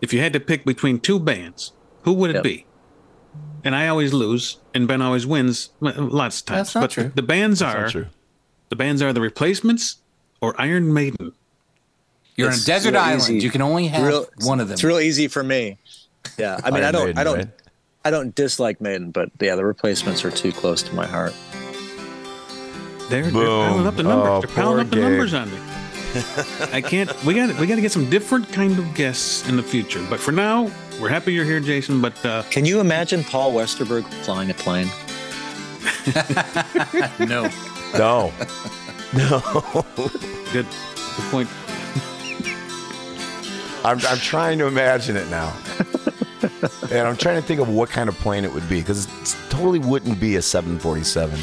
If you had to pick between two bands, who would it Yep. be? And I always lose, and Ben always wins lots of times. That's not but true. The bands That's are not true. the bands are the replacements or Iron Maiden. You're on a desert island. easy. You can only have Real- one of them. It's real easy for me. Yeah. I mean, I don't. Maiden, I don't. right? I don't dislike Maiden, but yeah, the replacements are too close to my heart. They're, they're piling up the numbers. Oh, they're piling up the Gabe. numbers on me. I can't. We got. We got to get some different kind of guests in the future. But for now, we're happy you're here, Jason. But uh, Can you imagine Paul Westerberg flying a plane? [LAUGHS] no. No. no. good, good point. I'm, I'm trying to imagine it now. and I'm trying to think of what kind of plane it would be because it totally wouldn't be a 747.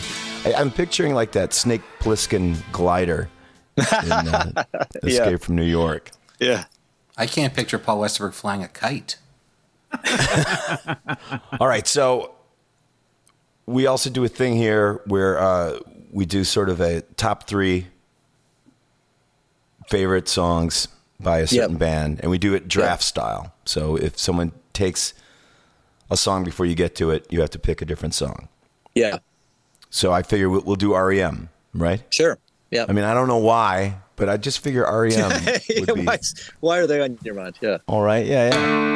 I, I'm picturing like that Snake Plissken glider in uh, [LAUGHS] Escape from New York. Yeah. I can't picture Paul Westerberg flying a kite. [LAUGHS] All right, so we also do a thing here where uh, we do sort of a top three favorite songs by a certain Yep. band, and we do it draft style. So if someone takes a song before you get to it, you have to pick a different song. Yeah. So I figure we'll, we'll do REM, right? Sure. Yeah. I mean, I don't know why, but I just figure REM [LAUGHS] would be why, why are they on your mind? Yeah. all right. Yeah, yeah.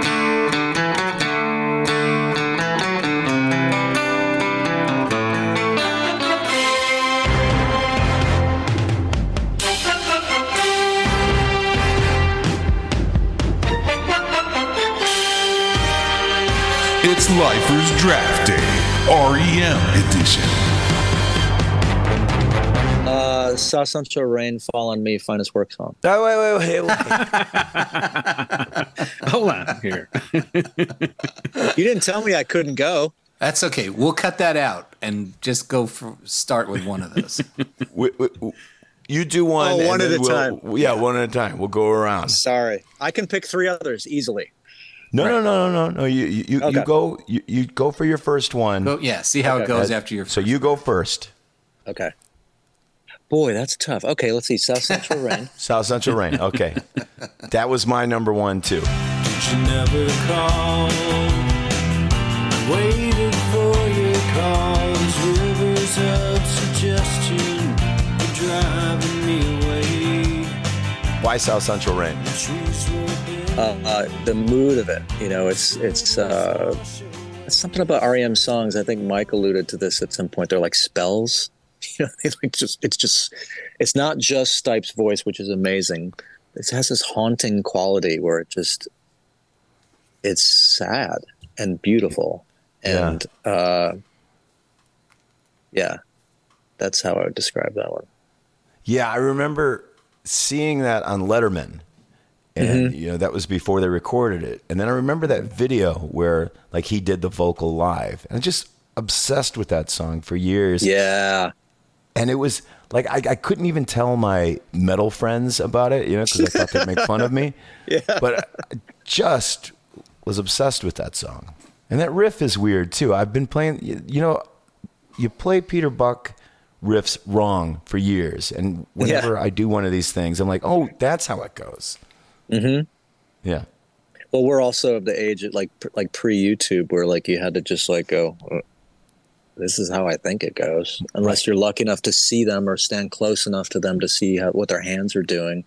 It's Lifers Draft Day, REM edition. Uh, Saw Sunshine Rain, Fall on Me, Finest Work song. Oh, wait, wait, wait, wait. [LAUGHS] Hold on here. You didn't tell me I couldn't go. That's okay. We'll cut that out and just go for start with one of those. [LAUGHS] We- we- you do one. Oh, and one at a we'll- time. Yeah, one at a time. We'll go around. Sorry. I can pick three others easily. No, no, no, no, no, no. You, you, you, you go. You, you go for your first one. Go, yeah, see how it goes after your. So you go first. Okay. Boy, that's tough. Okay, let's see. South Central Rain. [LAUGHS] South Central Rain. Okay, that was my number one too. You never called. Waited for your calls. Rivers of suggestion were driving me away. Why South Central Rain? Trees were bare. Uh, uh, the mood of it, you know, it's it's uh, it's something about REM songs. I think Mike alluded to this at some point. They're like spells. [LAUGHS] You know, it's like just it's just it's not just Stipe's voice, which is amazing. It has this haunting quality where it just it's sad and beautiful, and uh, yeah, that's how I would describe that one. Yeah, I remember seeing that on Letterman, and you know that was before they recorded it. And then I remember that video where like he did the vocal live, and I'm just obsessed with that song for years. Yeah, and it was like I, I couldn't even tell my metal friends about it, you know, because I thought they'd make fun of me. [LAUGHS] Yeah. But I just was obsessed with that song, and that riff is weird too. I've been playing, you, you know, you play Peter Buck riffs wrong for years, and whenever I do one of these things, I'm like, oh, that's how it goes. Mm-hmm. Yeah. Well, we're also of the age at like like pre YouTube where like you had to just like go. "Uh, This is how I think it goes. Unless you're lucky enough to see them or stand close enough to them to see how, what their hands are doing.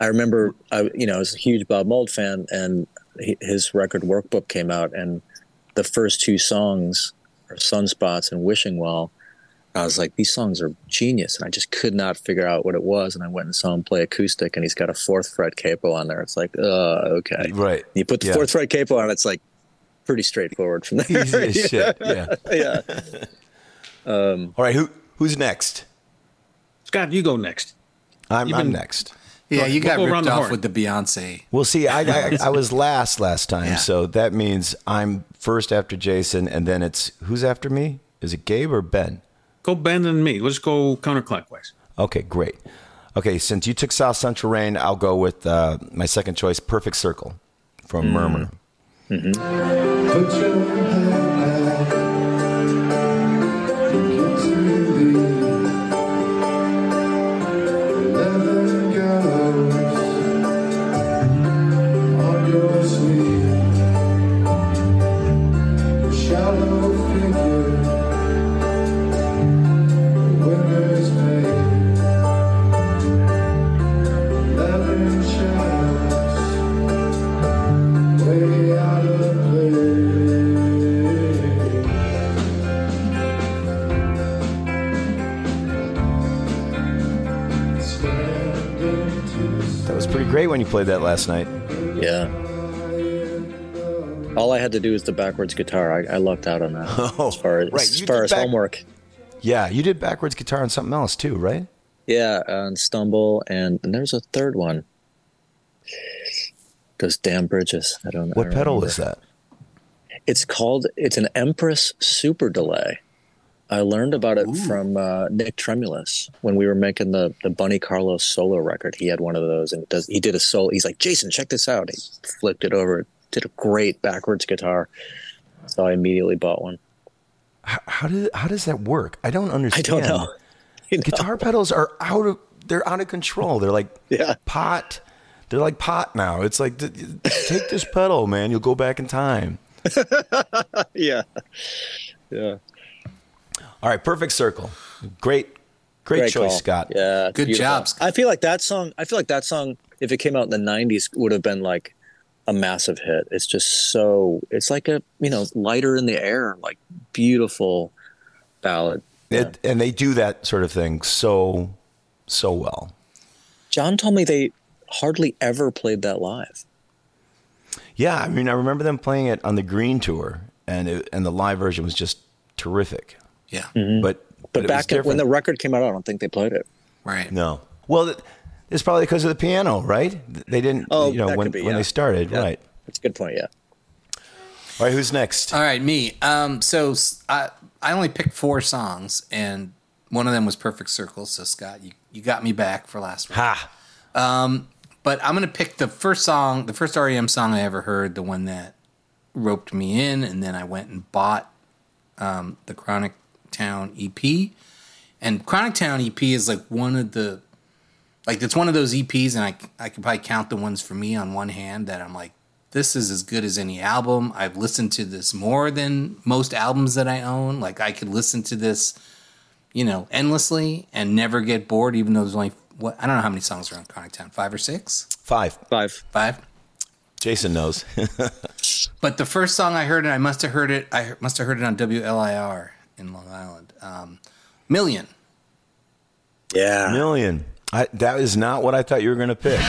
I remember, I you know, I was a huge Bob Mould fan, and he, his record workbook came out, and the first two songs are Sunspots and Wishing Well. I was like, these songs are genius, and I just could not figure out what it was. And I went and saw him play acoustic, and he's got a fourth fret capo on there. It's like, uh, okay, Right. You put the Yeah. fourth fret capo on, it's like pretty straightforward from there. Easy as shit. [LAUGHS] Yeah. yeah. [LAUGHS] All right. Who who's next? Scott, you go next. I'm, You've I'm been- next. Yeah, you We'll got go ripped off horn. with the Beyonce. Well, see, I, I I was [LAUGHS] last last time, Yeah. so that means I'm first after Jason, and then it's who's after me? Is it Gabe or Ben? Go Ben and me. Let's go counterclockwise. Okay, great. Okay, since you took South Central Rain, I'll go with uh, my second choice, Perfect Circle from Murmur. Mm-hmm. Put played that last night. Yeah. All I had to do was the backwards guitar. I, I lucked out on that. [LAUGHS] Oh, as far as, right. as, far as back- homework. Yeah, you did backwards guitar on something else too, right? Yeah, and Stumble, and, and there's a third one. Those damn bridges. I don't know. What pedal is that? It's called, it's an Empress Super Delay. I learned about it from uh, Nick Tremulis when we were making the, the Bunny Carlos solo record. He had one of those and does, he did a solo. He's like, Jason, check this out. He flipped it over, did a great backwards guitar. So I immediately bought one. How, how did how does that work? I don't understand. I don't know. [LAUGHS] You know? Guitar pedals are out of they're out of control. They're like Yeah. pot. They're like pot now. It's like take this pedal, man. You'll go back in time. [LAUGHS] yeah. Yeah. All right, perfect circle. Great, great, Great choice, call. Scott. Yeah. Good beautiful. job, Scott. I feel like that song, I feel like that song, if it came out in the 90s, would have been like a massive hit. It's just so, it's like a, you know, lighter in the air, like beautiful ballad. It, and they do that sort of thing so, so well. John told me they hardly ever played that live. Yeah, I mean, I remember them playing it on the Green tour, and it, and the live version was just terrific. Yeah. But but, But it was back when the record came out, I don't think they played it. Right. no, well, it's probably because of the piano, right? They didn't, Oh, you know, that when could be, when yeah. they started, Yeah. right? That's a good point. Yeah. All right, who's next? All right, me. Um, so I I only picked four songs, and one of them was Perfect Circle. So Scott, you, you got me back for last week. Ha! Um, But I'm gonna pick the first song, the first REM song I ever heard, the one that roped me in, and then I went and bought um, the Chronic Town EP. And Chronic Town EP is like one of the, like it's one of those EPs, and I I could probably count the ones for me on one hand that I'm like, this is as good as any album. I've listened to this more than most albums that I own. Like I could listen to this, you know, endlessly and never get bored, even though there's only what I don't know how many songs are on Chronic Town, five or six, Five. Five. five. Jason knows. [LAUGHS] But the first song I heard, and I must have heard it, I must have heard it on WLIR in Long Island. Um, Million. Yeah. Million. I, that is not what I thought you were going to pick.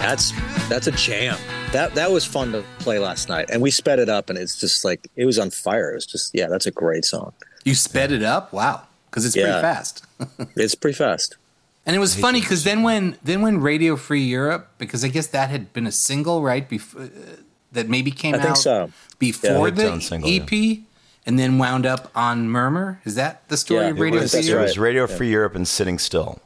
That's that's a jam. That that was fun to play last night, and we sped it up, and it's just like it was on fire. It was just yeah, that's a great song. You sped it up, wow, because it's pretty fast. [LAUGHS] It's pretty fast. And it was funny because then when then when Radio Free Europe, because I guess that had been a single, right? Before uh, that maybe came I think out so. before Yeah, the single, EP, and then wound up on Murmur. Is that the story Yeah, of it Radio It was, Free That's it was Radio Free Europe and Sitting Still.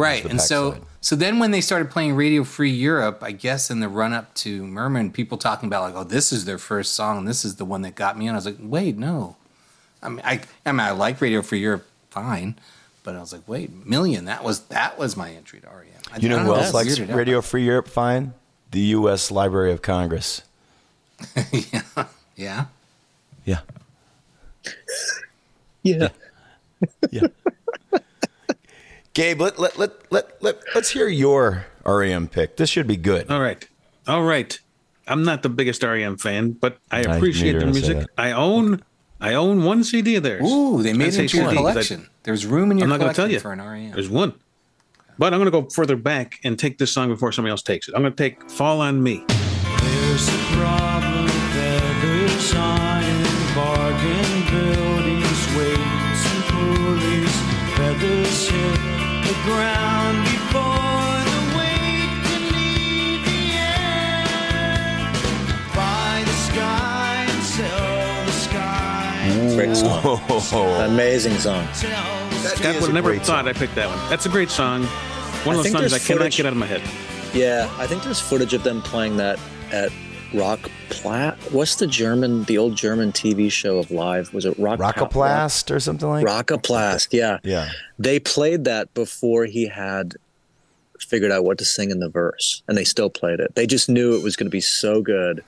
Right. And so backside. so then when they started playing Radio Free Europe, I guess in the run up to Murmur and people talking about like, oh, this is their first song and this is the one that got me in. I was like, wait, no. I mean I I mean I like Radio Free Europe fine, but I was like, wait, Million, that was that was my entry to REM. I- You I know who else likes weirded out. Radio Free Europe fine? The U.S. Library of Congress. [LAUGHS] yeah. Yeah. Yeah. Yeah. Yeah. Gabe, let, let, let, let, let, let's hear your REM pick. This should be good. All right. All right. I'm not the biggest REM fan, but I I appreciate knew you their were gonna say music. I own I own one CD of theirs. Ooh, they made it say into your CD 'cause I- collection. There's room in your I'm not going to collection tell you. for an REM. There's one. But I'm going to go further back and take this song before somebody else takes it. I'm going to take Fall on Me. Ground before the weight can leave the air. Buy the sky and sell the sky. Great song. Amazing song. I would never thought I picked that one. That's a great song. One I of those think songs I there's cannot footage- get out of my head. Yeah, I think there's footage of them playing that at Rock Plat. What's the German, the old German TV show of live? Was it Rock Rockpalast or something like Rockpalast, yeah. Yeah. They played that before he had figured out what to sing in the verse, and they still played it. They just knew it was going to be so good.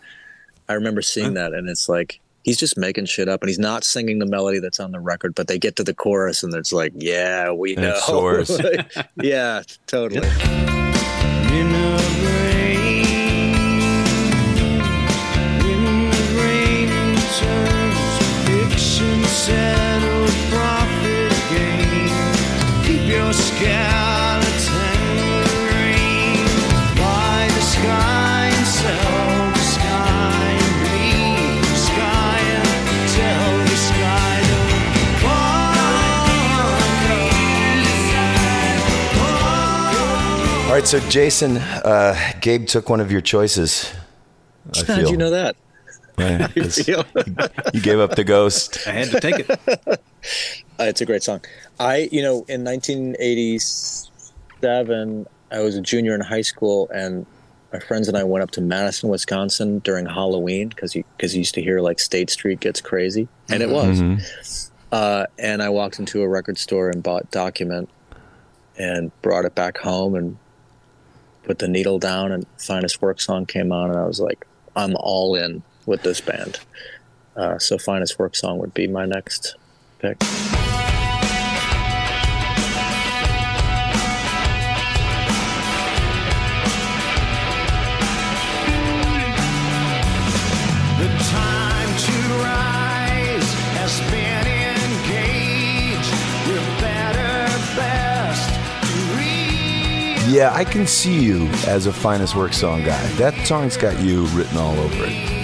I remember seeing that, and it's like he's just making shit up, and he's not singing the melody that's on the record. But they get to the chorus, and it's like, yeah, we And it know. soars. [LAUGHS] yeah, totally. [LAUGHS] In the All right, so Jason, uh, Gabe took one of your choices. I How did you know that? Yeah, [LAUGHS] 'cause feel? you gave up the ghost. I had to take it. [LAUGHS] Uh, it's a great song. I, you know, in 1987, I was a junior in high school, and my friends and I went up to Madison, Wisconsin during Halloween because you because you used to hear like State Street gets crazy, and it was. Uh, and I walked into a record store and bought Document, and brought it back home and put the needle down, and Finest Work song came on, and I was like, I'm all in with this band. Uh, so Finest Work song would be my next pick. The time to rise has been engaged. We're better, best to read. Yeah, I can see you as a finest work song guy. That song's got you written all over it.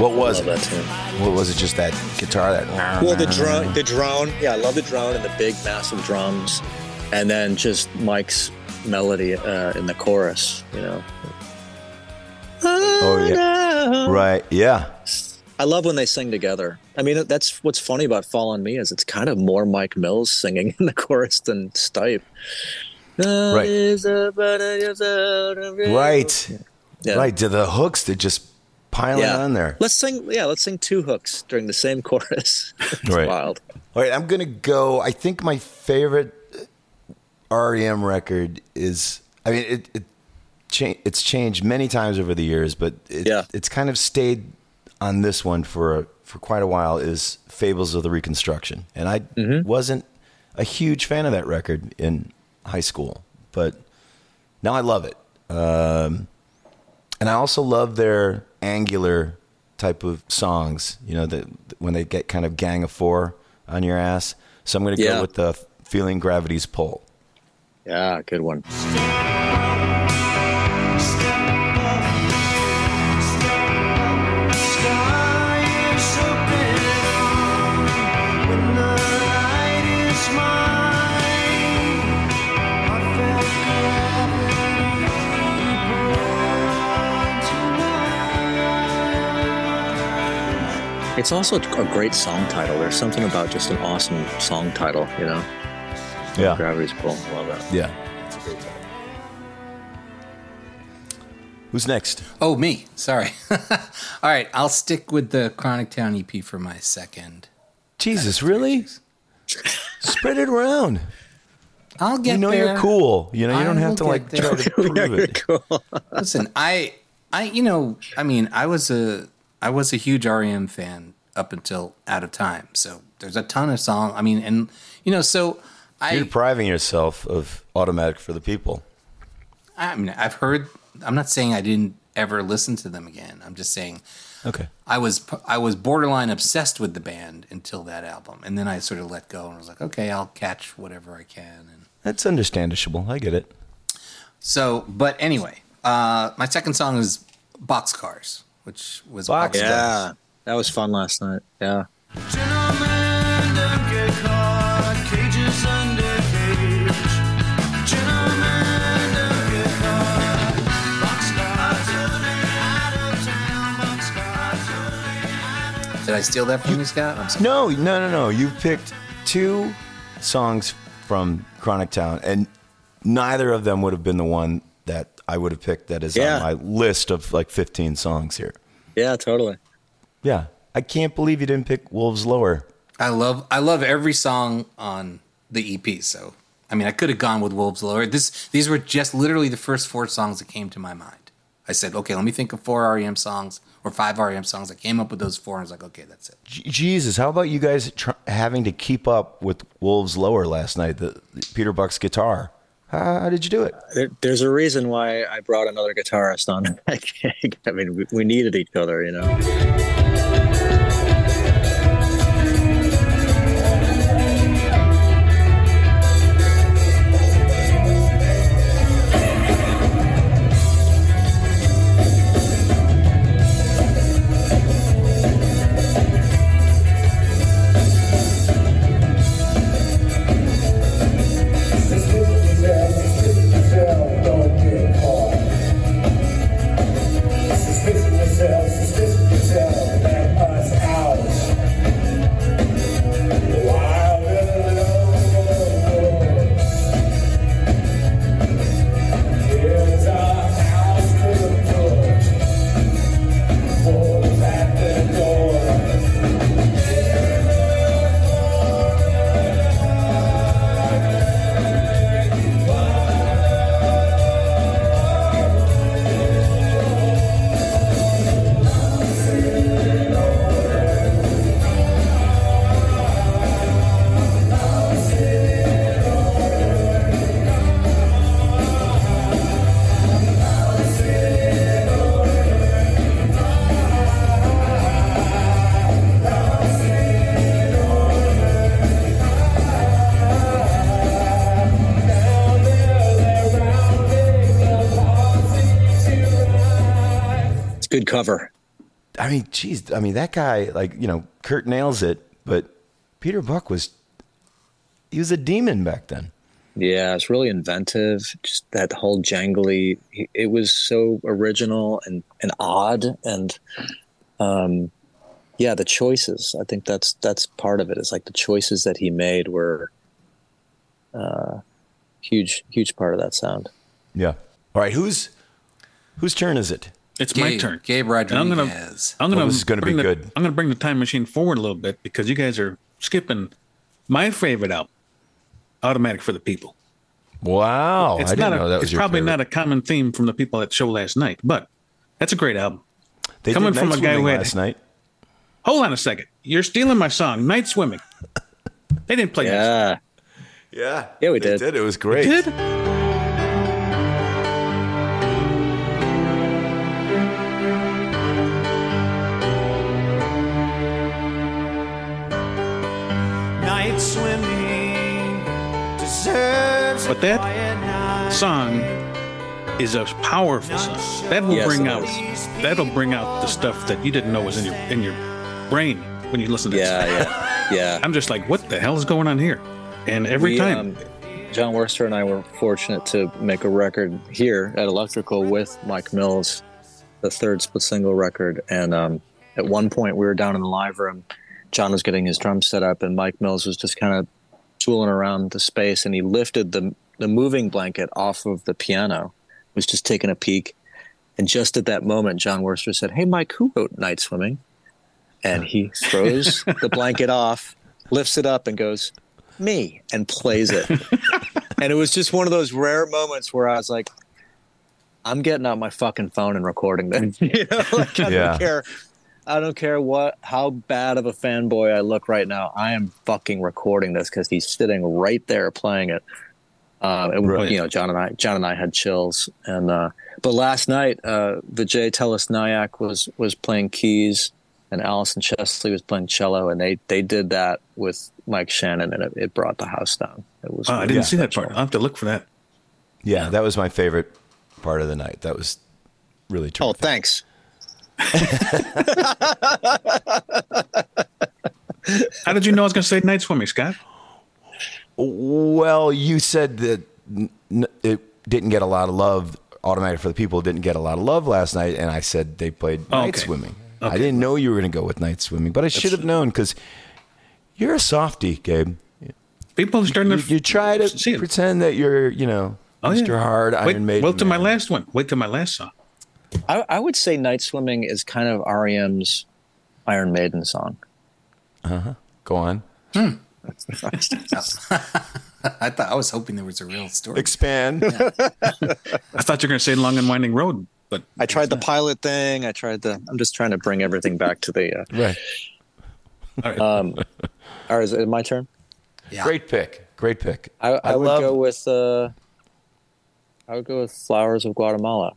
What was Love it? What was it? Just that guitar? That Well, the drone, the drone, yeah, I love the drone and the big, massive drums, and then just Mike's melody uh, in the chorus. You know, Oh yeah, right. Yeah, I love when they sing together. I mean, that's what's funny about "Fall on Me" is it's kind of more Mike Mills singing [LAUGHS] in the chorus than Stipe. Right. right, Yeah. right. To the hooks that just piling Yeah. on there. Let's sing. Yeah, let's sing two hooks during the same [LAUGHS] chorus. it's Right. wild. All right, I'm gonna go. I think my favorite REM record is. I mean, it, it cha- it's changed many times over the years, but it, Yeah. it's kind of stayed on this one for for quite a while. Is Fables of the Reconstruction, and I Mm-hmm. wasn't a huge fan of that record in high school, but now I love it. Um, and I also love their angular type of songs. You know, that when they get kind of Gang of Four on your ass. So I'm going to Yeah. go with the Feeling Gravity's Pull. Yeah, good one. It's also a great song title. There's something about just an awesome song title. You know, Yeah. Gravity's Pull. I love that. Yeah. It's a great title. Who's next? Oh, me. Sorry. [LAUGHS] All right, I'll stick with the Chronic Town EP for my second. Jesus, really? [LAUGHS] Spread it around. I'll get You know there. you're cool. You know, you I don't have to like there. try to prove [LAUGHS] it. Listen, I I you know I mean I was a I was a huge REM fan up until Out of Time. So there's a ton of song. I mean, and you know, so I You're depriving yourself of automatic for the people. I mean I've heard. I'm not saying I didn't ever listen to them again. I'm just saying Okay. I was I was borderline obsessed with the band until that album, and then I sort of let go and was like, okay, I'll catch whatever I can. And That's understandable. I get it. so, but anyway, uh, my second song is Boxcars, which was Box- Yeah, that was fun last night. Yeah. Gentlemen, don't get caught. Cages under cage. Gentlemen, don't get caught. Boxcars, out of town. Boxcars, out of Did I steal that from you, Scott? I'm sorry. No, no, no, no. You picked two songs from Chronic Town, and neither of them would have been the one that I would have picked that is Yeah. on my list of like 15 songs here. Yeah, totally. Yeah. I can't believe you didn't pick Wolves Lower. I love I love every song on the EP. So I mean, I could have gone with Wolves Lower. This these were just literally the first four songs that came to my mind. I said, okay, let me think of four REM songs or five REM songs. I came up with those four, and I was like, okay, that's it. Jesus, how about you guys tr- having to keep up with Wolves Lower last night, the, the Peter Buck's guitar? How, how did you do it? Uh, there, there's a reason why I brought another guitarist on that [LAUGHS] gig. I mean, we, we needed each other, you know. Cover. I mean, geez, I mean, that guy, like, you know, Kurt nails it, but Peter Buck was, he was a demon back then. Yeah, it's really inventive. Just that whole jangly. It was so original and, and odd, and um, yeah, the choices. I think that's that's part of it. it. Is like the choices that he made were uh, huge, huge part of that sound. Yeah. All right, who's, whose turn is it? It's my turn. Gabe And I'm gonna, Rodriguez. I'm gonna, Oh, this is gonna bring be the- good. I'm gonna bring the time machine forward a little bit because you guys are skipping my favorite album, "Automatic for the People." Wow. it's I didn't not. know A, that was it's your probably favorite. not a common theme from the people at the show last night, but that's a great album. They coming did from a guy who swimming had- last night. Hold on a second. You're stealing my song, "Night Swimming." They didn't play that. Yeah, Yeah. Yeah, we they did. did. It was great. But that song is a powerful song. That will Yes, bring out is. that'll bring out the stuff that you didn't know was in your in your brain when you listen to yeah, that. yeah, [LAUGHS] yeah. I'm just like, what the hell is going on here? And every We, time, um, John Wurster and I were fortunate to make a record here at Electrical with Mike Mills, the third split single record. And um, at one point, we were down in the live room. John was getting his drums set up, and Mike Mills was just kind of tooling around the space. And he lifted the the moving blanket off of the piano, was just taking a peek. And just at that moment, John Wurster said, "Hey, Mike, who wrote Night Swimming?" And he [LAUGHS] throws the blanket off, lifts it up, and goes, "Me," and plays it and it was just one of those rare moments where I was like, I'm getting out my fucking phone and recording this. [LAUGHS] you know, like, I Yeah. don't care. I don't care what how bad of a fanboy I look right now. I am fucking recording this because he's sitting right there playing it. Um, and, Right. You know, John and I, John and I had chills. And uh, but last night, uh, Vijay Tellis Nayak was was playing keys, and Alison Chesley was playing cello, and they they did that with Mike Shannon, and it, it brought the house down. It was. Oh, I didn't see that part. I'll have to look for that. Yeah, that was my favorite part of the night. That was really true. Oh, thanks. How did you know I was going to say night swimming, Scott? Well, you said that it didn't get a lot of love. Automatic for the people didn't get a lot of love last night, and I said they played Oh, night okay. swimming. I didn't know you were going to go with night swimming, but I should have known because you're a softy, Gabe. People are starting You, to you try to pretend that you're, you know, Oh, yeah. Mr. Hard Iron Wait, Maiden. wait till my last one. Wait till my last song. I, I would say Night Swimming is kind of REM's Iron Maiden song. Uh huh. Go on. [LAUGHS] I thought I was hoping there was a real story. Expand. [LAUGHS] I thought you were going to say Long and Winding Road, but I tried the pilot thing. I tried the. I'm just trying to bring everything back to the. Uh, right. all right. um, all right, is it my turn? Yeah. Great pick. Great pick. I, I, would love- go with. Uh, I would go with Flowers of Guatemala.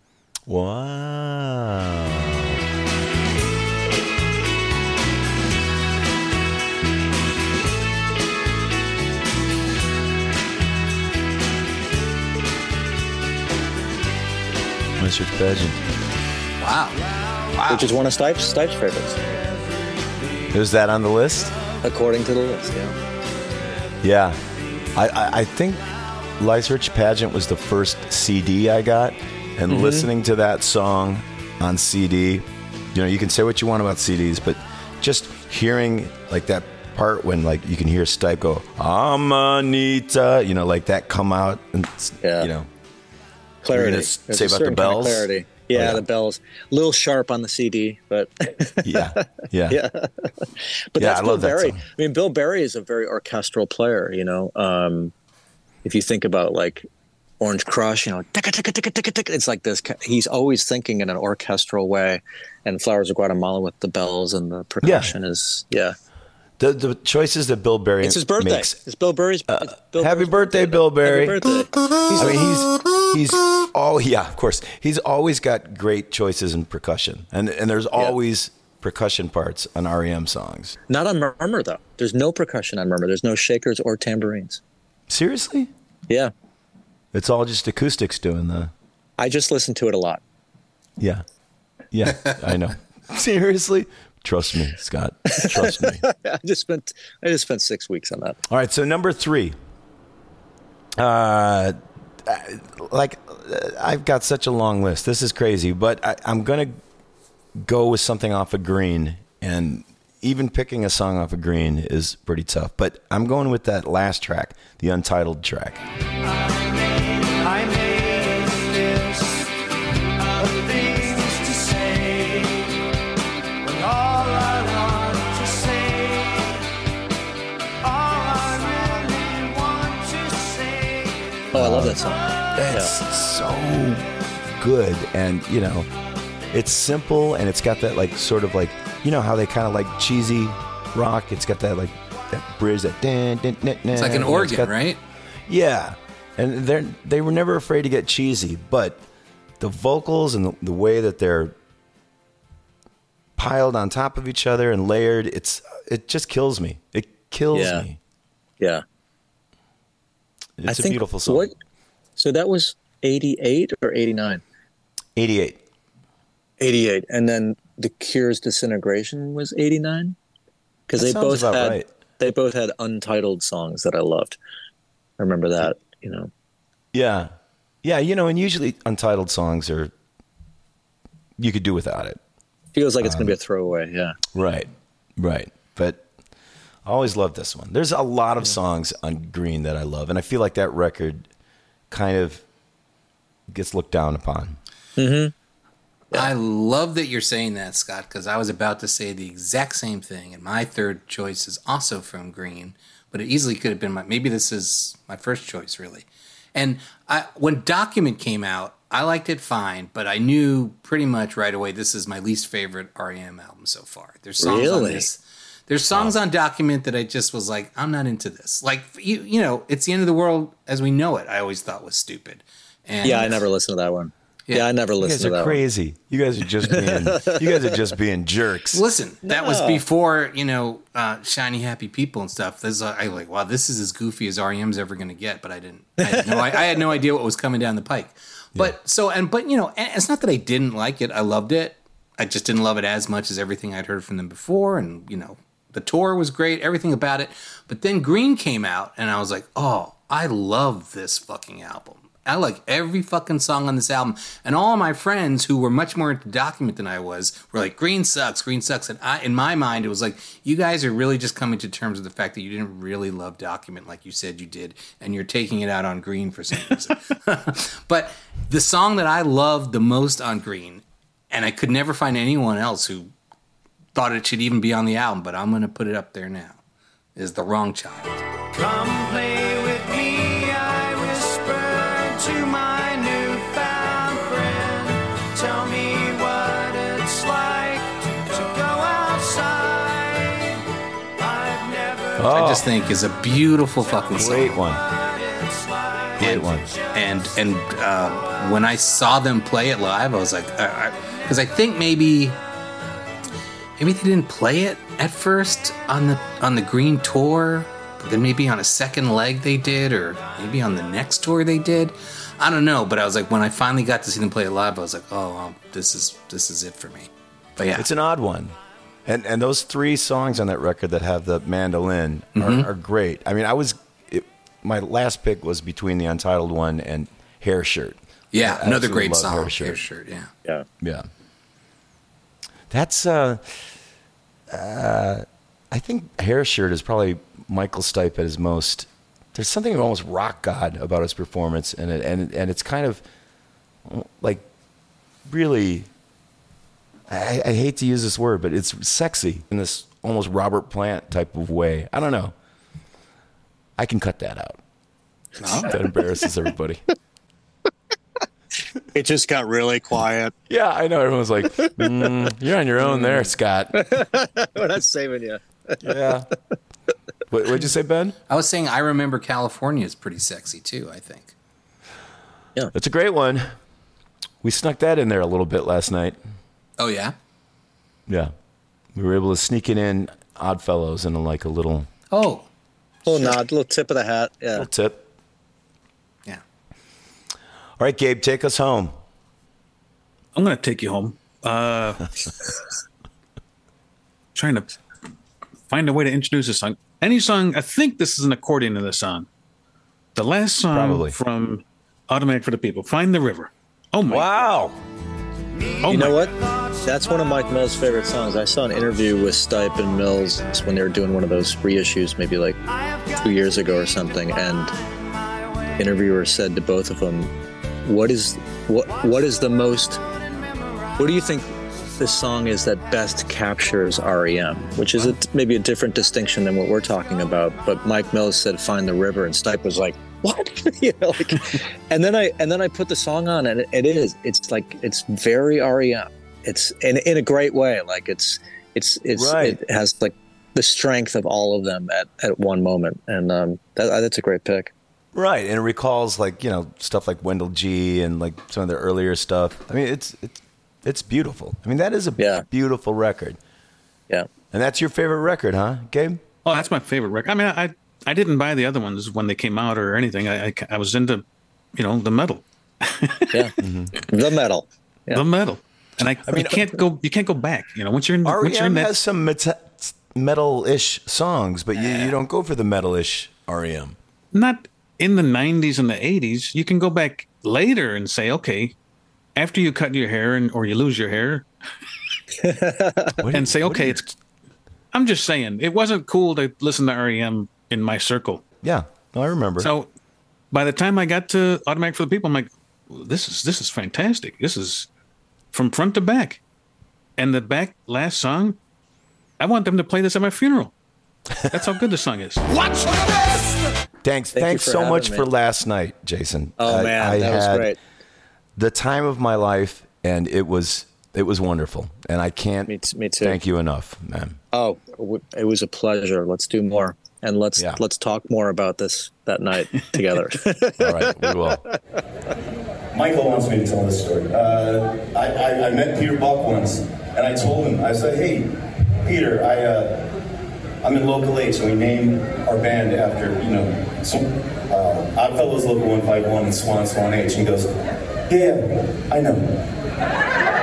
Wow. Mr. Pageant. Wow. Wow. which is one of Stipe's, Stipe's favorites, Is that on the list? according to the list. Yeah. Yeah. I, I, I think Life's Rich Pageant was the first CD I got. And listening to that song on CD, you know, you can say what you want about CDs, but just hearing like that part when like you can hear Stipe go, Amanita, you know, like that come out and, Yeah. you know, Clarity. say about the certain kind of clarity. Yeah, Oh, yeah. the bells. A little sharp on the CD, but yeah, yeah. [LAUGHS] yeah. But Yeah, that's I Bill love that. I mean, Bill Berry is a very orchestral player. You know, um, if you think about like Orange Crush, you know, ticka, ticka, ticka, ticka, ticka, it's like this. He's always thinking in an orchestral way. And Flowers of Guatemala with the bells and the percussion is yeah. The, the choices that Bill Berry It's his birthday. makes. it's Bill Berry's. Uh, it's Bill Happy Berry's birthday, Bill Berry. Happy birthday. I mean, he's he's oh yeah, of course. He's always got great choices in percussion, and and there's always percussion parts on REM songs. Not on Murmur though. There's no percussion on Murmur. There's no shakers or tambourines. Seriously, Yeah, it's all just acoustics doing the. I just listen to it a lot. Yeah, yeah, I know. [LAUGHS] Seriously, trust me, Scott. Trust me. [LAUGHS] I just spent I just spent six weeks on that. All right, so number three. Uh, like uh, I've got such a long list. This is crazy, but I, I'm gonna go with something off of Green, and even picking a song off of Green is pretty tough. But I'm going with that last track, the untitled track. Oh, I love that uh, song. It's so good, and you know, it's simple, and it's got that like sort of like you know how they kind of like cheesy rock. It's got that like that bridge that dun, dun, It's like an organ, right? Yeah, and they they were never afraid to get cheesy, but the vocals and the, the way that they're piled on top of each other and layered, it's it just kills me. It kills Yeah. me. Yeah. It's I a think beautiful song. What, so that was 88 or 89? 88. 88. And then The Cure's Disintegration was 89? Because they both had right. they both had untitled songs that I loved. I remember that, you know. Yeah. Yeah, you know, and usually untitled songs are you could do without it. Feels like it's Um, going to be a throwaway, yeah. Right. Right. But I always love this one. There's a lot of songs on Green that I love, and I feel like that record kind of gets looked down upon. Mm-hmm. I love that you're saying that, Scott, because I was about to say the exact same thing. And my third choice is also from Green, but it easily could have been my. Maybe this is my first choice, really. And I, when Document came out, I liked it fine, but I knew pretty much right away this is my least favorite REM album so far. There's songs on this. There's songs on Document that I just was like, I'm not into this. Like you, you know, it's the end of the world as we know it. I always thought was stupid. And Yeah, I never listened to that one. Yeah. Yeah, I never listened. You listened guys to are that crazy. You guys are just being [LAUGHS] you guys are just being jerks. Listen, that was before you know uh, shiny happy people and stuff. This uh, I like. Wow, this is as goofy as REM's ever going to get. But I didn't. I had, no, I, I had no idea what was coming down the pike. But so and but you know, and it's not that I didn't like it. I loved it. I just didn't love it as much as everything I'd heard from them before. And you know, the tour was great, everything about it. But then Green came out, and I was like, oh, I love this fucking album. I like every fucking song on this album. And all my friends who were much more into document than I was were like, Green sucks, Green sucks. And I, in my mind, it was like, you guys are really just coming to terms with the fact that you didn't really love document like you said you did. And you're taking it out on Green for some reason. [LAUGHS] but the song that I loved the most on Green, and I could never find anyone else who thought it should even be on the album, but I'm going to put it up there now, is The Wrong Child. Come play with me, I whisper to my newfound friend. Tell me what it's like to go outside. I've I just think is a beautiful fucking song. Oh. great one. Great and, one. And and uh, when I saw them play it live, I was like, because I think maybe maybe they didn't play it at first on the on the Green tour, but then maybe on a second leg they did, or maybe on the next tour they did. I don't know, but I was like, when I finally got to see them play it live, I was like, oh, well, this is this is it for me. But yeah, It's an odd one. And and those three songs on that record that have the mandolin are, mm-hmm. are great. I mean, I was it, my last pick was between the untitled one and Hair Shirt. yeah, I another great song. Hair Shirt. Hair shirt, yeah. Yeah. Yeah. That's uh uh I think Hair Shirt is probably Michael Stipe at his most there's something almost rock god about his performance and it and and it's kind of like really I, I hate to use this word, but it's sexy in this almost Robert Plant type of way. I don't know. I can cut that out. That embarrasses everybody. [LAUGHS] It just got really quiet. Yeah, I know. Everyone's like, mm, "You're on your own there, Scott." [LAUGHS] We're not saving you. Yeah. What, what'd you say, Ben? I was saying I remember California is pretty sexy too. I think. Yeah, that's a great one. We snuck that in there a little bit last night. Oh yeah. Yeah, we were able to sneak it in Oddfellows and like a little Oh, Little nod, little tip of the hat. Yeah. little tip. Yeah. All right, Gabe, take us home. I'm gonna take you home. Uh, [LAUGHS] trying to find a way to introduce this song. Any song? I think this is an accordion in the song. The last song Probably. from Automatic for the People. Find the River. Oh my! Wow. Oh you know what? That's one of Mike Mills' favorite songs. I saw an interview with Stipe and Mills when they were doing one of those reissues, maybe like two years ago or something. And the interviewer said to both of them, "What is what? What is the most? What do you think this song is that best captures REM? Which is a, maybe a different distinction than what we're talking about. But Mike Mills said, "Find the River," and Stipe was like, "What?" [LAUGHS] you know, like, and then I and then I put the song on, and it, it is. It's like it's very REM. It's in in a great way. Like it's it's it's Right. it has like the strength of all of them at, at one moment, and um, that, that's a great pick. Right, and it recalls like you know stuff like Wendell Gee and like some of the earlier stuff. I mean, it's it's it's beautiful. I mean, that is a Yeah. beautiful record. Yeah. And that's your favorite record, huh, Gabe? Oh, that's my favorite record. I mean, I I didn't buy the other ones when they came out or anything. I I, I was into, you know, the metal, Yeah, [LAUGHS] Mm-hmm. the metal. Yeah. the metal, and I, I mean, you can't go you can't go back. You know, once you're in once you're in REM that has some met- metal-ish songs, but you, you don't go for the metal-ish REM. not in the 90s and the 80s you can go back later and say okay after you cut your hair and or you lose your hair [LAUGHS] and say okay it's i'm just saying it wasn't cool to listen to rem in my circle. Yeah, I remember. so by the time i got to automatic for the people i'm like this is this is fantastic. This is from front to back. And the back last song i want them to play this at my funeral. That's how good the song is thanks, Thank thanks so much me. for last night, Jason. Oh I- man, I that was had great. the time of my life, and it was it was wonderful, and I can't Me, t- me too. thank you enough, man. Oh, it was a pleasure. Let's do more, and let's Yeah. let's talk more about this that night together. [LAUGHS] All right, we will. Michael wants me to tell this story. Uh, I, I, I met Peter Buck once, and I told him, I said, "Hey, Peter, I, uh, I'm in Local H, so we named our band after, you know, uh, Oddfellows Local 151 and Swan Swan H." And he goes, "Yeah, yeah, I know."